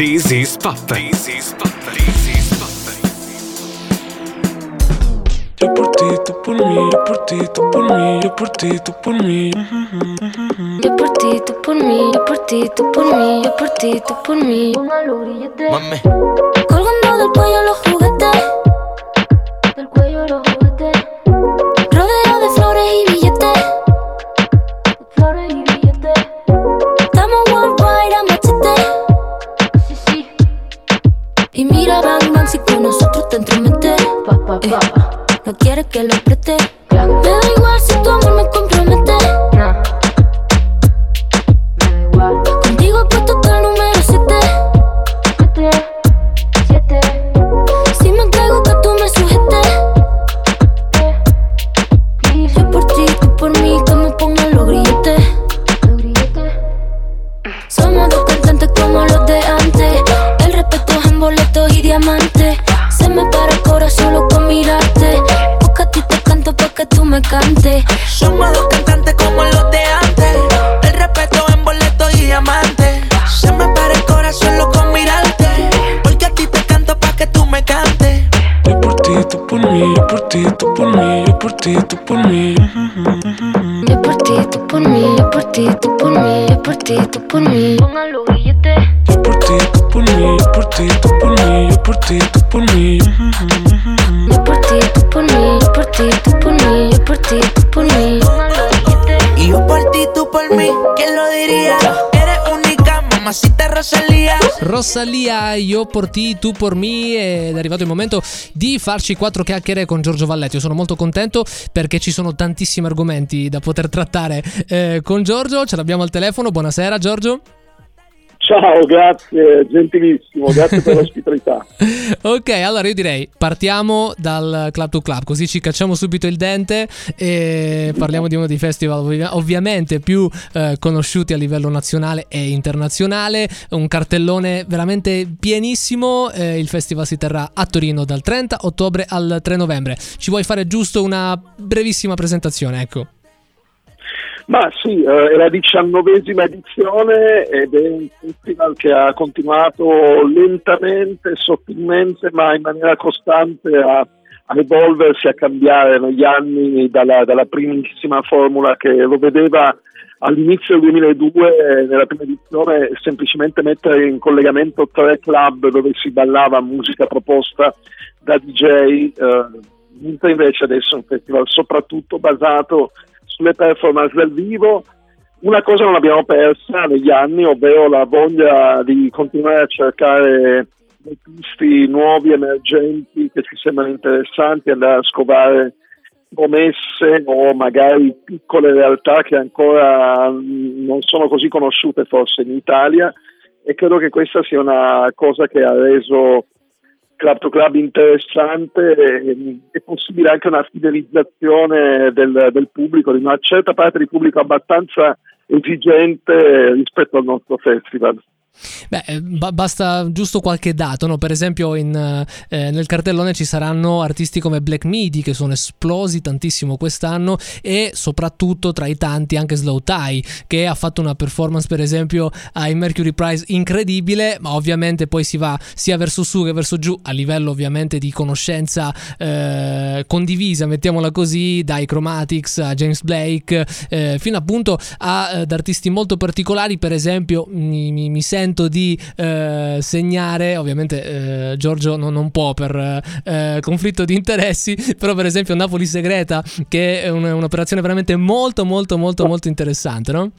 This is Pop. This is Pop. This is Pop. ti, tú por mí, yo por ti, tú por mí. Yo por ti, tú por mí, yo por ti, tú por mí, yo por ti, tú por mí. Mami. Colgando del cuello los juguetes, del cuello los juguetes. Rodeo de flores y billetes, flores y Y mira, bang, bang, si con nosotros te entrometes. Eh, no quieres que lo preste. Me da igual si tu amor me cantes. Somos dos cantantes como los de antes. El respeto en boleto y diamante. Se me para el corazón loco mirarte. Porque a ti te canto pa' que tú me cantes. Yo por ti, tú por mí, yo por ti, tú por mí, yo por ti, tú por mí. Yo por ti, tú por mí, yo por ti, tú por mí, yo por ti, tú por mí. Pongan los billetes. Yo por ti, tú por mí, yo por ti, tú por mí, yo por ti, tú por mí. Rosalia, io por ti, tu por me ed è arrivato il momento di farci quattro chiacchiere con Giorgio Valletti. Io sono molto contento perché ci sono tantissimi argomenti da poter trattare eh, con Giorgio. Ce l'abbiamo al telefono. Buonasera Giorgio. Ciao, grazie, gentilissimo, grazie per l'ospitalità. Ok, allora io direi partiamo dal Club to Club, così ci cacciamo subito il dente e parliamo di uno dei festival ovvi- ovviamente più eh, conosciuti a livello nazionale e internazionale, un cartellone veramente pienissimo, eh, il festival si terrà a Torino dal 30 ottobre al 3 novembre. Ci vuoi fare giusto una brevissima presentazione, ecco. Ma sì, eh, è la diciannovesima edizione ed è un festival che ha continuato lentamente, sottilmente, ma in maniera costante a, a evolversi, a cambiare negli anni dalla, dalla primissima formula che lo vedeva all'inizio del 2002, eh, nella prima edizione, semplicemente mettere in collegamento tre club dove si ballava musica proposta da DJ, eh, mentre invece adesso è un festival soprattutto basato sulle performance dal vivo. Una cosa non l'abbiamo persa negli anni, ovvero la voglia di continuare a cercare artisti nuovi, emergenti, che ci sembrano interessanti, andare a scovare promesse o magari piccole realtà che ancora non sono così conosciute forse in Italia e credo che questa sia una cosa che ha reso Club to Club interessante e è possibile anche una fidelizzazione del, del pubblico, di una certa parte di pubblico abbastanza esigente rispetto al nostro festival. Beh, eh, ba- basta giusto qualche dato, no? per esempio in, eh, nel cartellone ci saranno artisti come Black Midi che sono esplosi tantissimo quest'anno e soprattutto tra i tanti anche Slow Tie che ha fatto una performance per esempio ai Mercury Prize incredibile, ma ovviamente poi si va sia verso su che verso giù a livello ovviamente di conoscenza eh, condivisa, mettiamola così, dai Chromatics a James Blake eh, fino appunto a, ad artisti molto particolari, per esempio mi, mi, mi sento di eh, segnare, ovviamente eh, Giorgio non, non può per eh, conflitto di interessi, però per esempio Napoli Segreta che è un- un'operazione veramente molto molto molto molto interessante, no?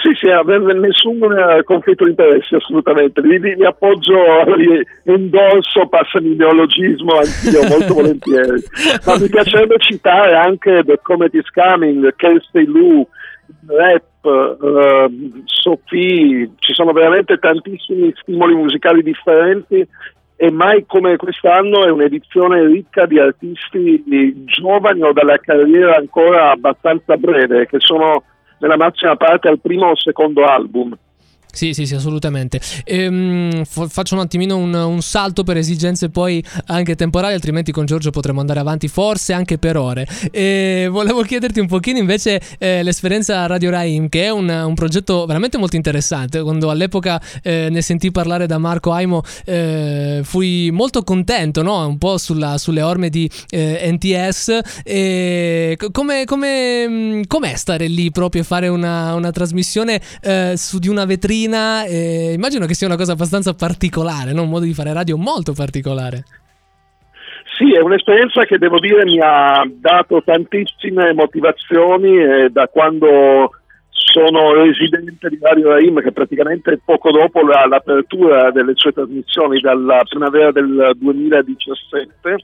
Sì, sì, avere nessun eh, conflitto di interessi assolutamente. Mi, mi appoggio, mi endorso, passami il neologismo anch'io molto volentieri. Ma mi piacerebbe citare anche The Comet is Coming, Kelsey Lou, Rap, eh, Sophie, ci sono veramente tantissimi stimoli musicali differenti e mai come quest'anno è un'edizione ricca di artisti giovani o dalla carriera ancora abbastanza breve, che sono nella massima parte al primo o secondo album. Sì, sì, sì, assolutamente. Ehm, faccio un attimino un, un, salto per esigenze poi anche temporali, altrimenti con Giorgio potremmo andare avanti forse anche per ore. E volevo chiederti un pochino invece eh, l'esperienza Radio Raim, che è un, un, progetto veramente molto interessante. Quando all'epoca eh, ne sentì parlare da Marco Aimo, eh, fui molto contento, no? un po' sulla, sulle orme di eh, NTS. E come, come, com'è stare lì proprio e fare una, una trasmissione eh, su di una vetrina? Mattina. Eh, immagino che sia una cosa abbastanza particolare, no? un modo di fare radio molto particolare. Sì, è un'esperienza che devo dire mi ha dato tantissime motivazioni eh, da quando sono residente di Radio Raim che praticamente poco dopo la, l'apertura delle sue trasmissioni dalla primavera del 2017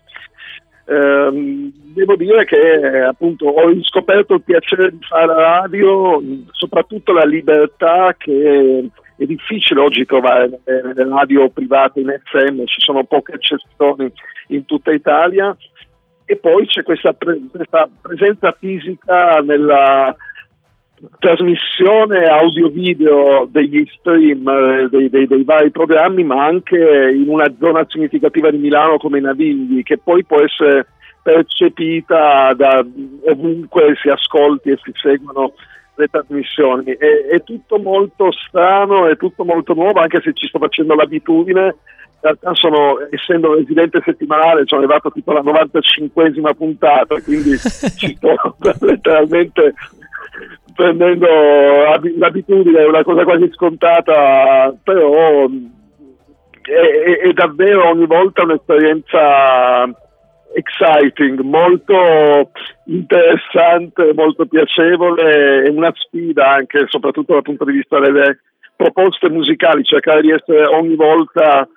ehm, devo dire che appunto ho riscoperto il piacere di fare radio, soprattutto la libertà che è difficile oggi trovare nelle radio private in FM, ci sono poche eccezioni in tutta Italia. E poi c'è questa, pre- questa presenza fisica nella trasmissione audio-video degli stream eh, dei, dei, dei, vari programmi, ma anche in una zona significativa di Milano come Navigli, che poi può essere percepita da ovunque si ascolti e si seguono le trasmissioni. È, è, tutto molto strano, è tutto molto nuovo, anche se ci sto facendo l'abitudine. In realtà sono, essendo residente settimanale, sono arrivato tipo alla 95esima puntata, quindi ci sto letteralmente prendendo l'abitudine, è una cosa quasi scontata, però è, è davvero ogni volta un'esperienza exciting, molto interessante, molto piacevole e una sfida anche soprattutto dal punto di vista delle proposte musicali, cercare di essere ogni volta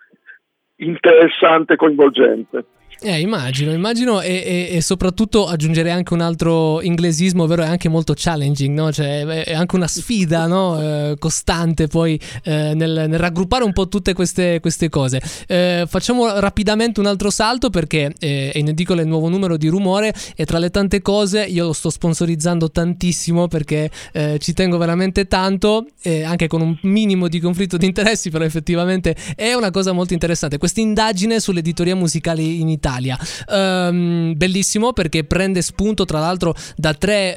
interessante e coinvolgente. Eh, immagino, immagino e, e, e, soprattutto aggiungerei anche un altro inglesismo, ovvero è anche molto challenging, no? cioè, è anche una sfida no? eh, costante poi eh, nel, nel, raggruppare un po' tutte queste, queste cose. Eh, facciamo rapidamente un altro salto perché eh, è in edicola il nuovo numero di Rumore e tra le tante cose io lo sto sponsorizzando tantissimo perché eh, ci tengo veramente tanto, anche con un minimo di conflitto di interessi, però effettivamente è una cosa molto interessante. Questa indagine sull'editoria musicale in Italia Italia. Um, bellissimo perché prende spunto tra l'altro da tre,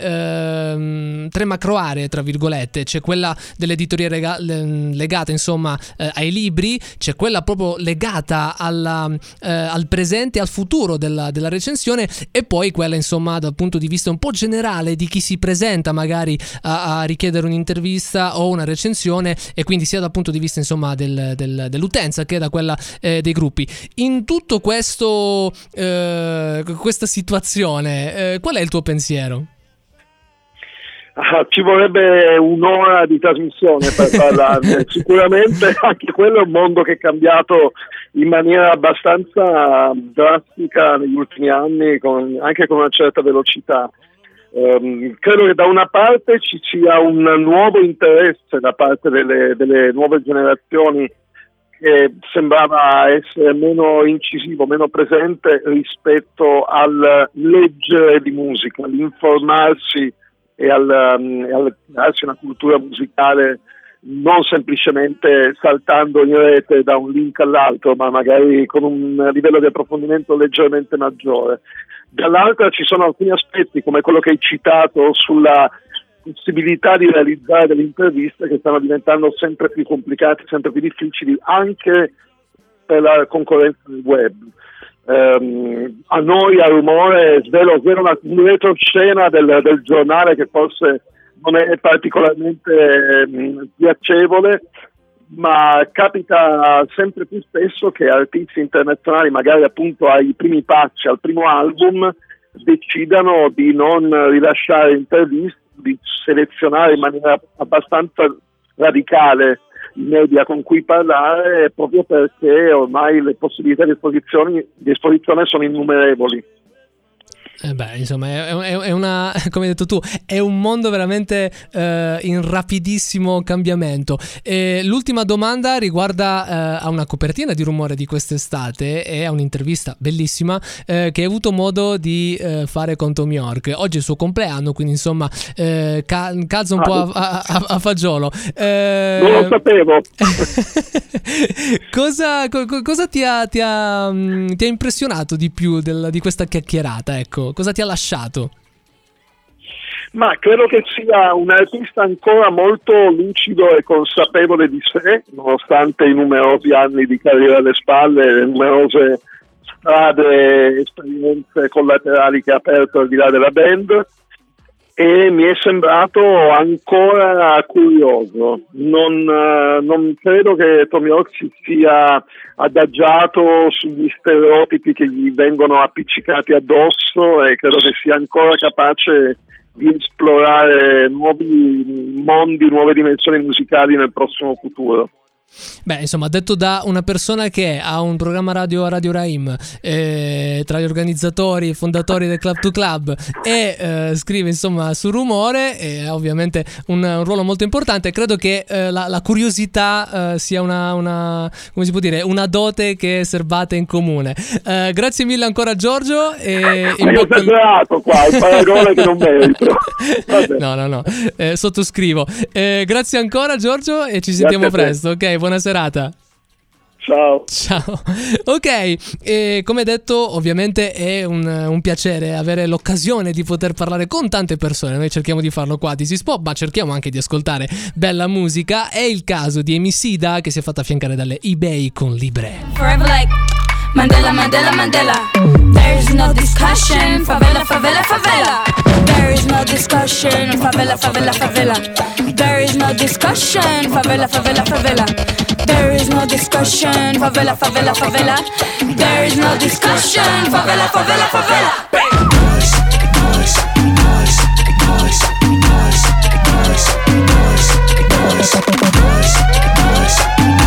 um, tre macro aree, tra virgolette. C'è quella dell'editoria rega- legata insomma eh, ai libri, c'è quella proprio legata alla, eh, al presente e al futuro della, della, recensione e poi quella insomma dal punto di vista un po' generale di chi si presenta magari a, a richiedere un'intervista o una recensione e quindi sia dal punto di vista insomma del, del, dell'utenza che da quella eh, dei gruppi. In tutto questo eh, questa situazione, eh, qual è il tuo pensiero? Ah, ci vorrebbe un'ora di trasmissione per parlarne. Sicuramente anche quello è un mondo che è cambiato in maniera abbastanza drastica negli ultimi anni, con, anche con una certa velocità. Um, credo che da una parte ci sia un nuovo interesse da parte delle, delle nuove generazioni che sembrava essere meno incisivo, meno presente rispetto al leggere di musica, all'informarsi e al, um, al darsi una cultura musicale non semplicemente saltando in rete da un link all'altro, ma magari con un livello di approfondimento leggermente maggiore. Dall'altra ci sono alcuni aspetti, come quello che hai citato sulla possibilità di realizzare delle interviste che stanno diventando sempre più complicate, sempre più difficili anche per la concorrenza del web. Um, a noi a rumore svelo, svelo una, un retroscena del, del, giornale che forse non è particolarmente um, piacevole, ma capita sempre più spesso che artisti internazionali, magari appunto ai primi passi, al primo album, decidano di non rilasciare interviste di selezionare in maniera abbastanza radicale i media con cui parlare proprio perché ormai le possibilità di, di esposizione sono innumerevoli. Eh beh, insomma, è, è- è una, come hai detto tu, è un mondo veramente eh, in rapidissimo cambiamento. E l'ultima domanda riguarda eh, a una copertina di rumore di quest'estate e a un'intervista bellissima eh, che hai avuto modo di eh, fare con Tom York. Oggi è il suo compleanno, quindi insomma eh, ca- calza un po' a, a- a- a fagiolo. Non lo sapevo. cosa, co- co- cosa ti, ha, ti ha, mm, ti ha impressionato di più del- di questa chiacchierata? Ecco, cosa ti ha lasciato? Ma credo che sia un artista ancora molto lucido e consapevole di sé, nonostante i numerosi anni di carriera alle spalle le numerose strade e esperienze collaterali che ha aperto al di là della band. E mi è sembrato ancora curioso. Non, eh, non credo che Tom York si sia adagiato sugli stereotipi che gli vengono appiccicati addosso e credo che sia ancora capace di esplorare nuovi mondi, nuove dimensioni musicali nel prossimo futuro. Beh, insomma, detto da una persona che ha un programma radio a Radio Raim, eh, tra gli organizzatori e fondatori del Club to Club e eh, scrive insomma su rumore, e ha ovviamente un, un ruolo molto importante. Credo che eh, la, la curiosità eh, sia una, una- come si può dire, una dote che serbate in comune. Eh, grazie mille ancora Giorgio. E in bocca esagerato qua, il paragone che non merito. Vabbè. No, no, no, sottoscrivo. Grazie ancora Giorgio e ci sentiamo presto. Ok, buona serata. Ciao. Ciao. Ok, e come detto, ovviamente è un, un piacere avere l'occasione di poter parlare con tante persone. Noi cerchiamo di farlo qua is Pop, ma cerchiamo anche di ascoltare bella musica. È il caso di Emicida che si è fatta affiancare dalle eBay con Libre. Forever like Mandela, Mandela, Mandela. There is no discussion. Favela, favela, favela. There is no discussion. Favela, favela, favela. There is no discussion. Favela, favela, favela. There is no discussion. Favela, favela, favela. There is no discussion. Favela, favela, favela. Aquí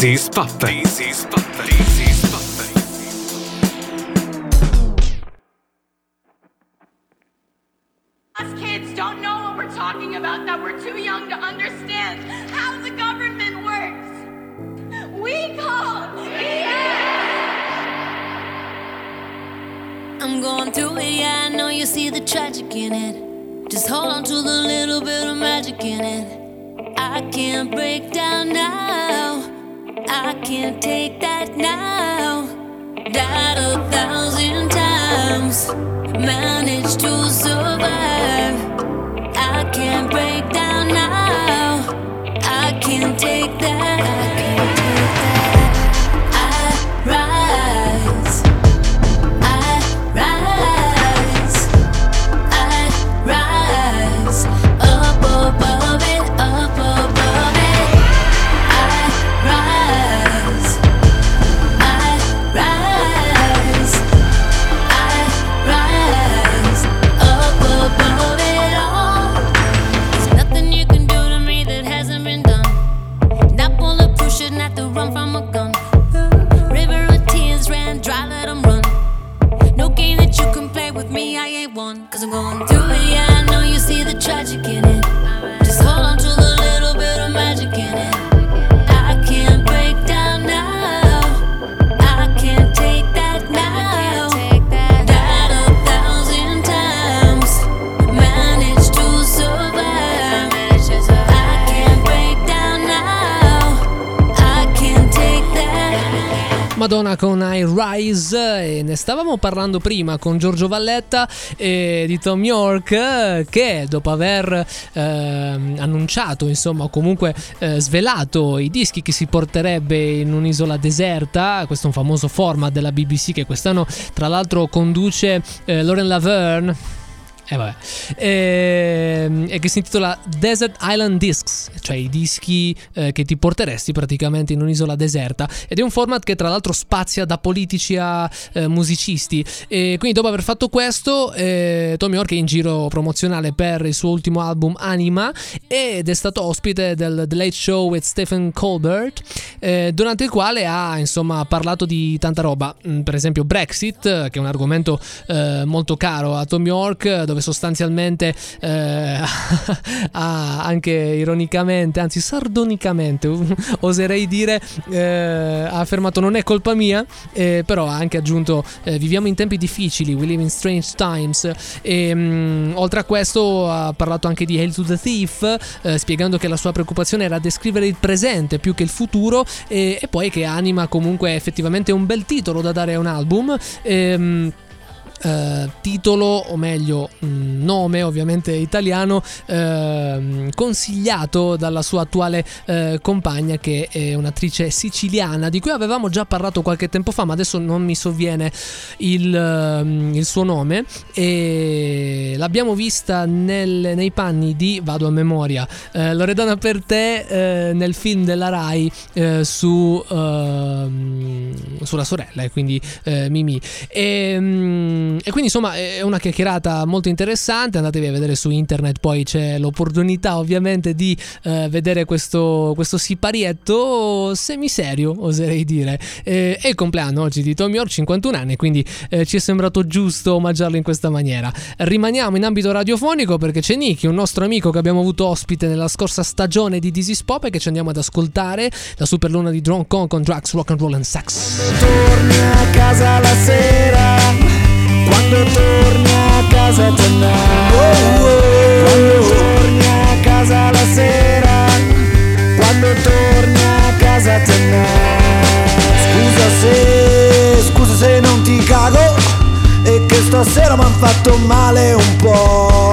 This is stavamo parlando prima con Giorgio Valletta e di Tom York eh, che dopo aver ehm, annunciato insomma o comunque eh, svelato i dischi che si porterebbe in un'isola deserta questo è un famoso format della BBC che quest'anno tra l'altro conduce eh, Lauren Laverne e vabbè. Ehm, E, che si intitola Desert Island Discs, cioè i dischi eh, che ti porteresti praticamente in un'isola deserta. Ed è un format che tra l'altro spazia da politici a eh, musicisti. E quindi dopo aver fatto questo, eh, Tom York è in giro promozionale per il suo ultimo album Anima ed è stato ospite del The Late Show with Stephen Colbert, eh, durante il quale ha insomma parlato di tanta roba. Mm, Per esempio Brexit, che è un argomento eh, molto caro a Tom York, dove sostanzialmente eh, ha anche ironicamente, anzi sardonicamente, oserei dire, eh, ha affermato non è colpa mia, eh, però ha anche aggiunto eh, viviamo in tempi difficili, we live in strange times e mm, oltre a questo ha parlato anche di Hail to the Thief, eh, spiegando che la sua preoccupazione era descrivere il presente più che il futuro e, e poi che Anima comunque è effettivamente un bel titolo da dare a un album. Ehm, eh, titolo o meglio mh, nome ovviamente italiano ehm, consigliato dalla sua attuale eh, compagna che è un'attrice siciliana di cui avevamo già parlato qualche tempo fa ma adesso non mi sovviene il, ehm, il suo nome. E l'abbiamo vista nel- nei panni di vado a memoria eh, Loredana per te eh, nel film della Rai eh, su ehm, sulla sorella e quindi eh, Mimi. E, mm, e quindi insomma è una chiacchierata molto interessante. Andatevi a vedere su internet poi c'è l'opportunità ovviamente di eh, vedere questo, questo siparietto semiserio oserei dire. Eh, è il compleanno oggi di Tom York 51 anni quindi eh, ci è sembrato giusto omaggiarlo in questa maniera. Rimaniamo in ambito radiofonico perché c'è Nicky un nostro amico che abbiamo avuto ospite nella scorsa stagione di Disis Pop e che ci andiamo ad ascoltare la superluna di Drone Con con Drugs, Rock and Roll and Sex. Torni a casa la sera, quando torni a casa tonight, quando torni a casa la sera, quando torni a casa tonight. Scusa se, scusa se non ti cago, e che stasera m'han fatto male un po'.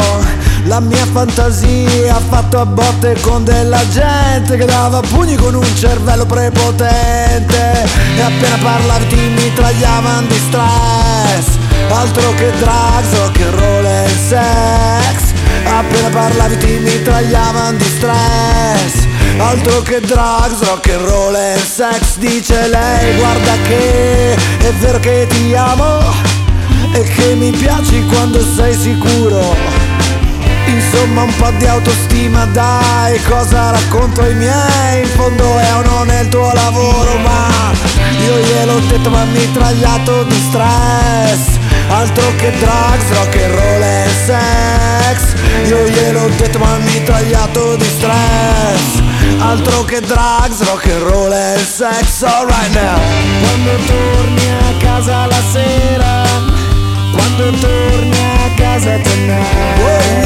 La mia fantasia ha fatto a botte con della gente che dava pugni con un cervello prepotente E appena parlavi ti mitragliavano di stress Altro che drugs, rock and roll e sex. Appena parlavi ti mitragliavano di stress. Altro che drugs, rock and roll e sex Dice lei guarda che è vero che ti amo E che mi piaci quando sei sicuro. Insomma un po' di autostima dai Cosa racconto ai miei? In fondo è o non è il tuo lavoro Ma io gliel'ho detto ma mitragliato di stress Altro che drugs, rock and roll e sex. Io gliel'ho detto ma mitragliato di stress. Altro che drugs, rock and roll e sex. Alright now. Quando torni a casa la sera. Quando torni a casa tonight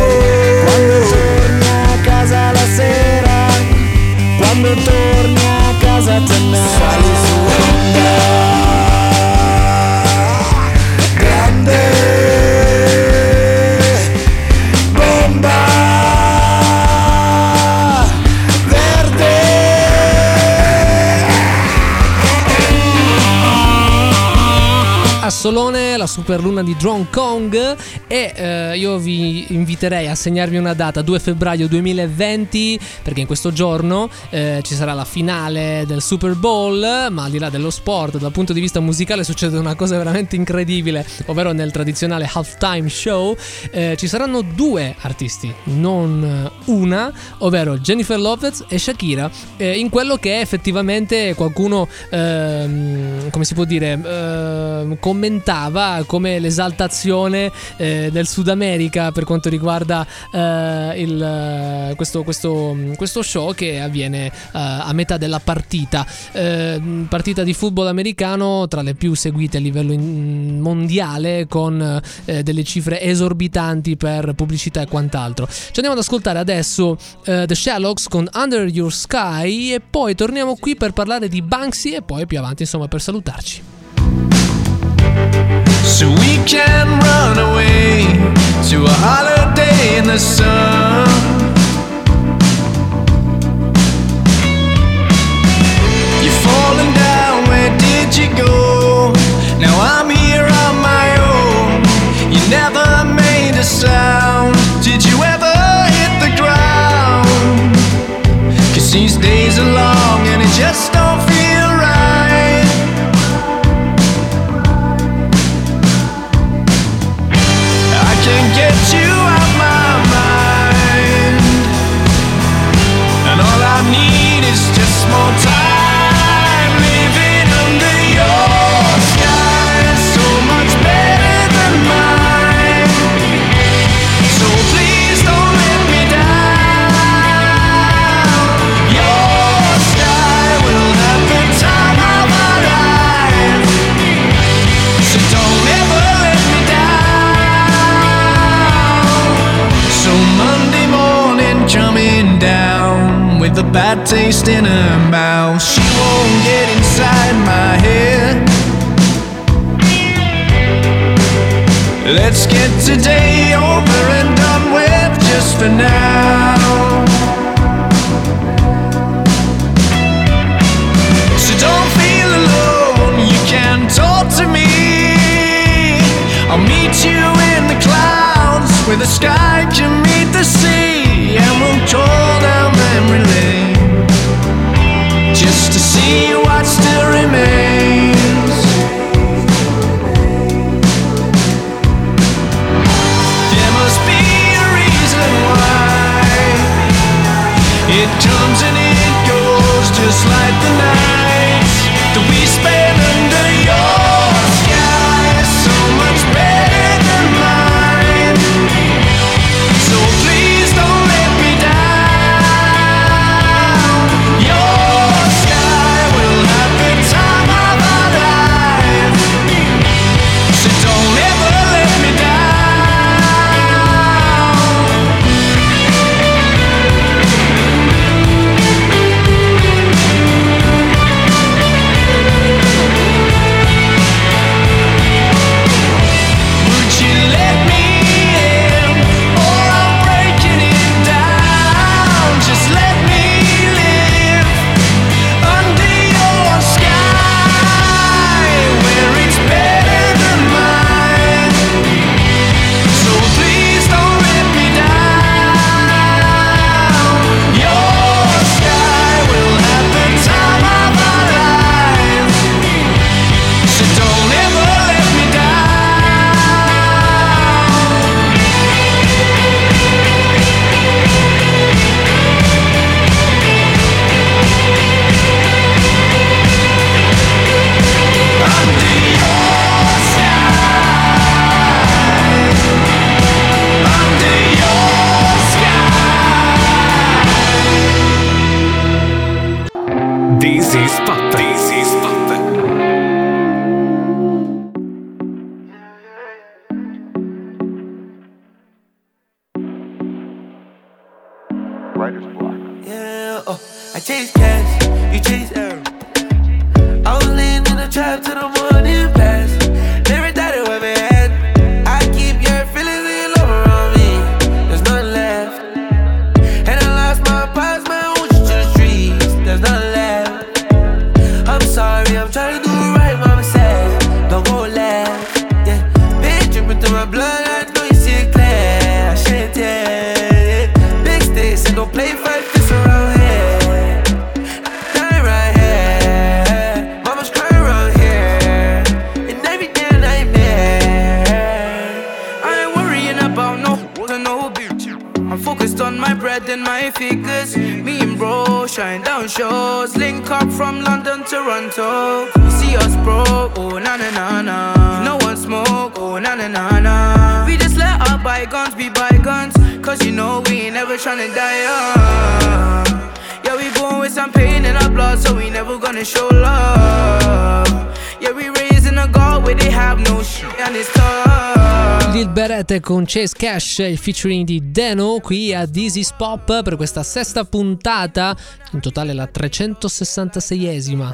Quando torni a casa la sera. Quando torni a casa tonight Sali su onda A Solone, la superluna di Drone Kong e eh, io vi inviterei a segnarvi una data, 2 febbraio 2020, perché in questo giorno eh, ci sarà la finale del Super Bowl, ma al di là dello sport, dal punto di vista musicale succede una cosa veramente incredibile, ovvero nel tradizionale halftime show eh, ci saranno due artisti, non una, ovvero Jennifer Lopez e Shakira, eh, in quello che effettivamente qualcuno, ehm, come si può dire, ehm, commentava come l'esaltazione eh, del Sud America per quanto riguarda eh, il, eh, questo, questo, questo show che avviene eh, a metà della partita. Eh, partita di football americano tra le più seguite a livello in- mondiale con eh, delle cifre esorbitanti per pubblicità e quant'altro. Ci andiamo ad ascoltare adesso The Sherlocks con Under Your Sky e poi torniamo qui per parlare di Banksy e poi più avanti insomma per salutarci. So we can run away to a holiday in the sun. You're falling down, where did you go? Now I'm here on my own. You never made a sound. Bad taste in her mouth. She won't get inside my head. Let's get today over and done with just for now. So don't feel alone, you can talk to me. I'll meet you in the clouds where the sky can meet the sea, and we'll crawl down memory lane see what still remains. There must be a reason why it comes and it goes just like the con Chase Cash, il featuring di Deno qui a Dizzy's Pop per questa sesta puntata, in totale la 366esima.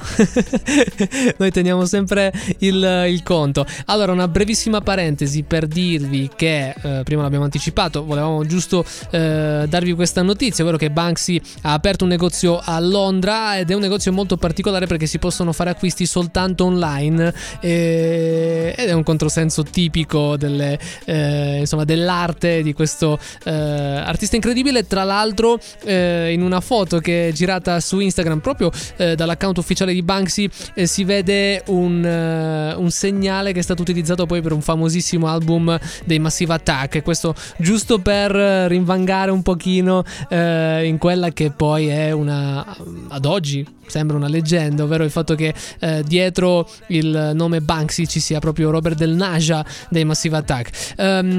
Noi teniamo sempre il, il conto. Allora, una brevissima parentesi per dirvi che, eh, prima l'abbiamo anticipato, volevamo giusto eh, darvi questa notizia, ovvero che Banksy ha aperto un negozio a Londra ed è un negozio molto particolare perché si possono fare acquisti soltanto online eh, ed è un controsenso tipico delle, eh, insomma, dell'arte di questo eh, artista incredibile. Tra l'altro, eh, in una foto che è girata su Instagram proprio eh, dall'account ufficiale di Banksy, eh, si vede un, eh, un segnale che è stato utilizzato poi per un famosissimo album dei Massive Attack. Questo giusto per rinvangare un pochino eh, in quella che poi è una ad oggi sembra una leggenda, ovvero il fatto che dietro il nome Banksy ci sia proprio Robert Del Naja dei Massive Attack.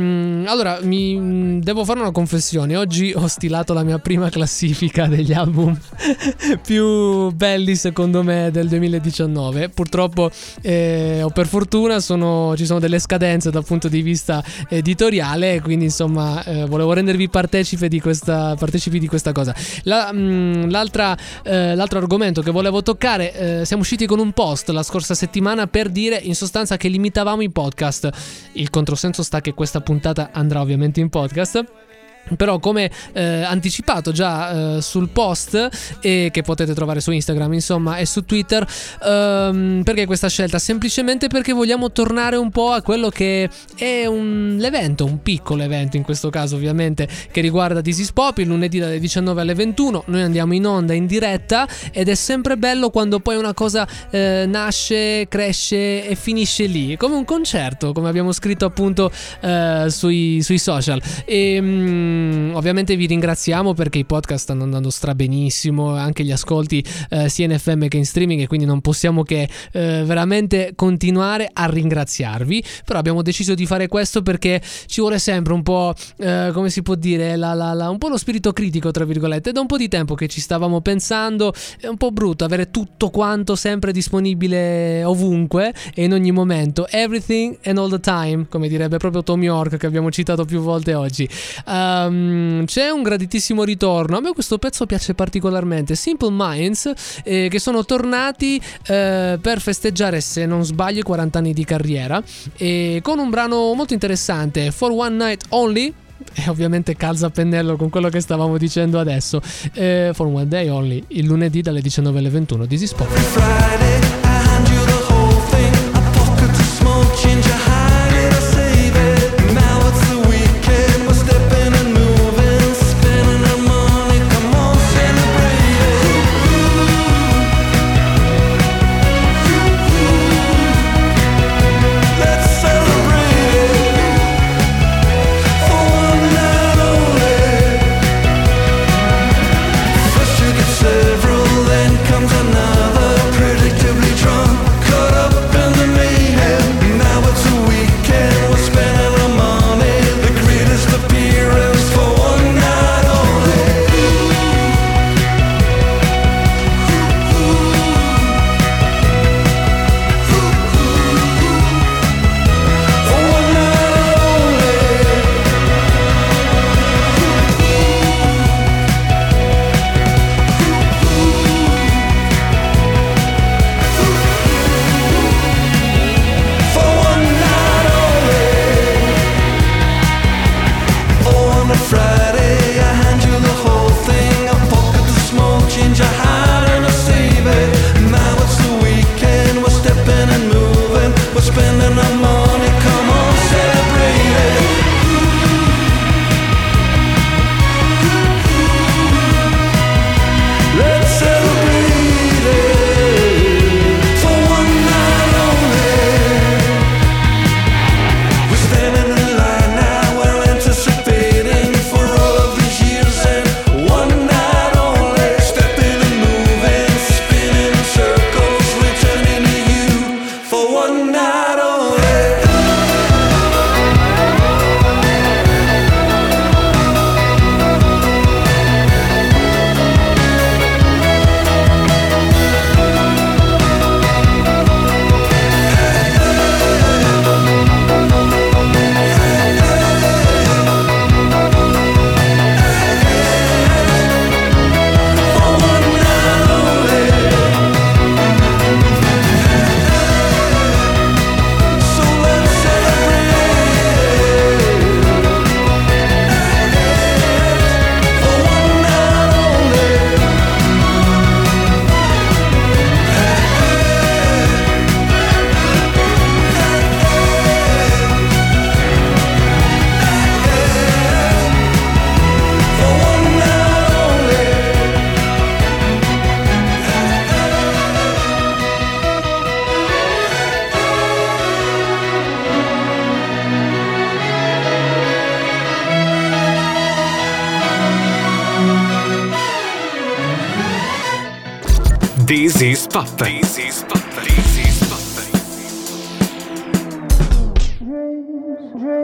Ehm, allora, mi devo fare una confessione. Oggi ho stilato la mia prima classifica degli album più belli, secondo me, del 2019. Purtroppo, eh, o per fortuna, sono- ci sono delle scadenze dal punto di vista editoriale. Quindi, insomma, eh, volevo rendervi partecipe di questa, partecipi di questa cosa. La- mm, l'altra, eh, l'altro argomento che volevo toccare, eh, siamo usciti con un post la scorsa settimana per dire in sostanza che limitavamo i podcast. Il controsenso sta che questa puntata andrà ovviamente in podcast. Però come eh, anticipato già eh, sul post e che potete trovare su Instagram insomma e su Twitter ehm, perché questa scelta? Semplicemente perché vogliamo tornare un po' a quello che è un l'evento, un piccolo evento in questo caso ovviamente che riguarda This is Pop il lunedì dalle 19 alle 21 noi andiamo in onda in diretta ed è sempre bello quando poi una cosa eh, nasce, cresce e finisce lì. Come un concerto come abbiamo scritto appunto eh, sui, sui social. E mm, ovviamente vi ringraziamo perché i podcast stanno andando strabenissimo anche gli ascolti eh, sia in FM che in streaming e quindi non possiamo che eh, veramente continuare a ringraziarvi. Però abbiamo deciso di fare questo perché ci vuole sempre un po' eh, come si può dire la- la- la- un po' lo spirito critico tra virgolette. È da un po' di tempo che ci stavamo pensando è un po' brutto avere tutto quanto sempre disponibile ovunque e in ogni momento everything and all the time come direbbe proprio Tom York che abbiamo citato più volte oggi Ehm, c'è un graditissimo ritorno. A me questo pezzo piace particolarmente. Simple Minds eh, che sono tornati eh, per festeggiare se non sbaglio i 40 anni di carriera e con un brano molto interessante For One Night Only e ovviamente calza a pennello con quello che stavamo dicendo adesso eh, For One Day Only il lunedì dalle 19 alle 21 This is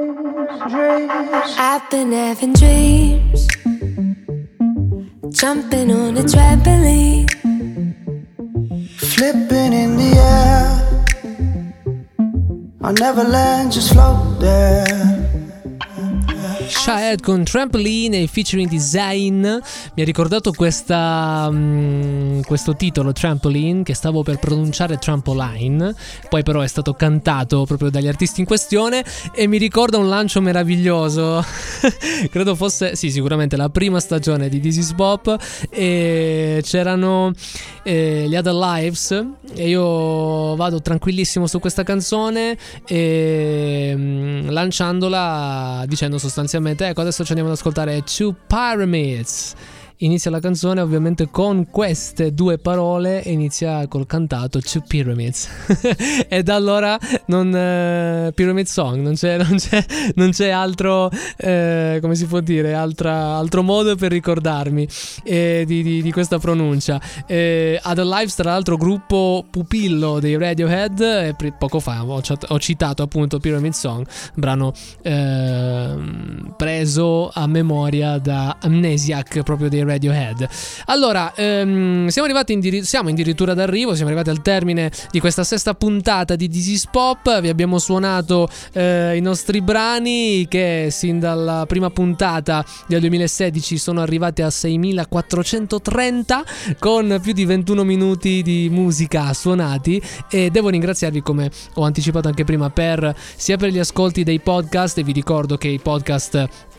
I've been having dreams, jumping on a trampoline. Flipping in the air. I never Neverland, just float there. Shahed con Trampoline e featuring Design. Mi ha ricordato questa, mm, questo titolo Trampoline che stavo per pronunciare Trampoline. Poi però è stato cantato proprio dagli artisti in questione e mi ricorda un lancio meraviglioso. Credo fosse sì sicuramente la prima stagione di This Is Bop. E c'erano eh, gli Other Lives. E io vado tranquillissimo su questa canzone e mm, lanciandola dicendo sostanzialmente ecco adesso ci andiamo ad ascoltare Two Pyramids Inizia la canzone ovviamente con queste due parole e inizia col cantato Two Pyramids. E da allora non, eh, Pyramid Song non c'è, non c'è, non c'è altro eh, come si può dire altra, altro modo per ricordarmi eh, di, di, di, questa pronuncia. Eh, Other Lives tra l'altro gruppo pupillo dei Radiohead e poco fa ho, ho citato appunto Pyramid Song brano ehm, preso a memoria da Amnesiac proprio dei Radiohead. Allora, ehm, siamo arrivati in diri- siamo addirittura d'arrivo, siamo arrivati al termine di questa sesta puntata di Disease Pop. Vi abbiamo suonato eh, i nostri brani che sin dalla prima puntata del 2016 sono arrivati a 6430 con più di 21 minuti di musica suonati e devo ringraziarvi come ho anticipato anche prima per sia per gli ascolti dei podcast e vi ricordo che i podcast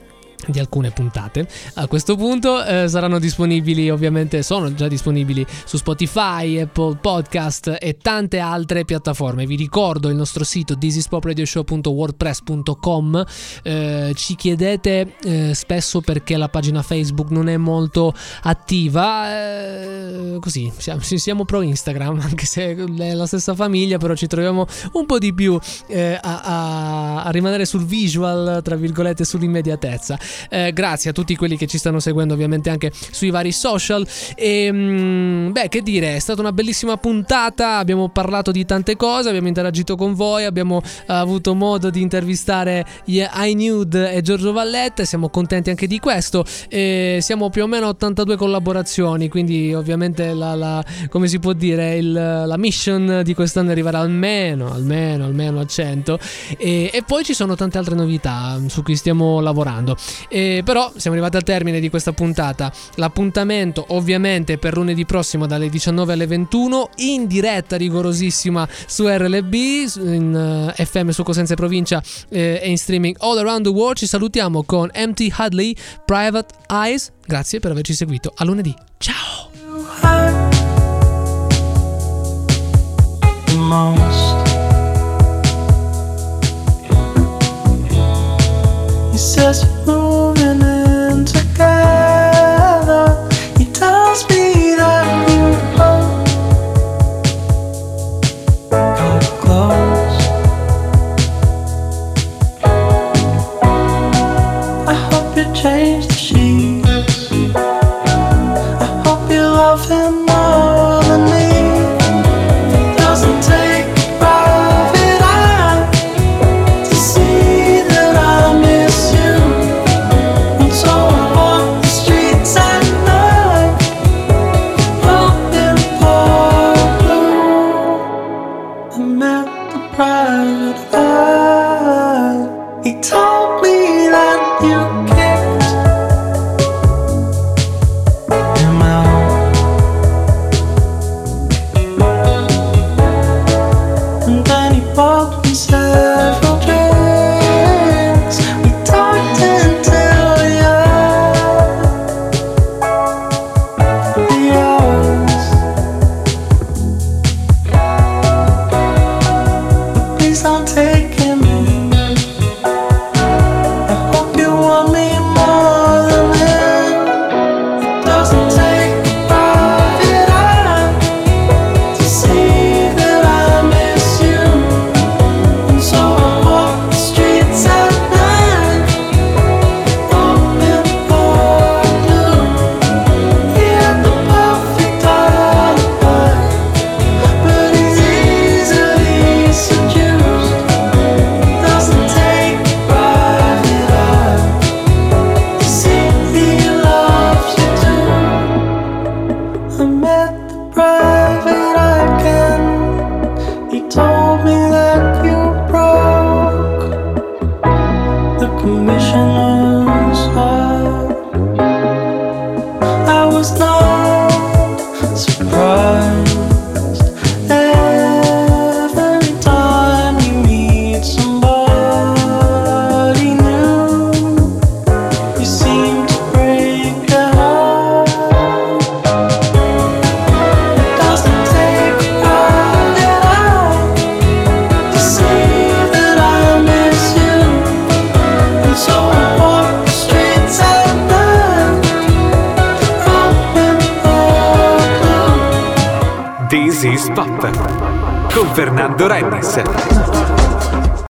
di alcune puntate. A questo punto eh, saranno disponibili, ovviamente sono già disponibili su Spotify, Apple Podcast e tante altre piattaforme. Vi ricordo il nostro sito thisispopradioshow.wordpress.com. Eh, ci chiedete eh, spesso perché la pagina Facebook non è molto attiva. Eh, così siamo, siamo, pro Instagram, anche se è la stessa famiglia, però ci troviamo un po' di più eh, a, a, a rimanere sul visual, tra virgolette, sull'immediatezza. Eh, grazie a tutti quelli che ci stanno seguendo ovviamente anche sui vari social. E mm, beh, che dire, è stata una bellissima puntata, abbiamo parlato di tante cose, abbiamo interagito con voi, abbiamo uh, avuto modo di intervistare iNude e Giorgio Valletta siamo contenti anche di questo. E siamo più o meno a 82 collaborazioni, quindi ovviamente la, la come si può dire, il, la mission di quest'anno arriverà almeno, almeno, almeno a 100. E, e poi ci sono tante altre novità su cui stiamo lavorando. E però siamo arrivati al termine di questa puntata. L'appuntamento ovviamente per lunedì prossimo dalle 19 alle 21 in diretta rigorosissima su RLB, in uh, FM su Cosenza e Provincia eh, e in streaming all around the world. Ci salutiamo con MT Hadley, Private Eyes. Grazie per averci seguito. A lunedì. Ciao. successful.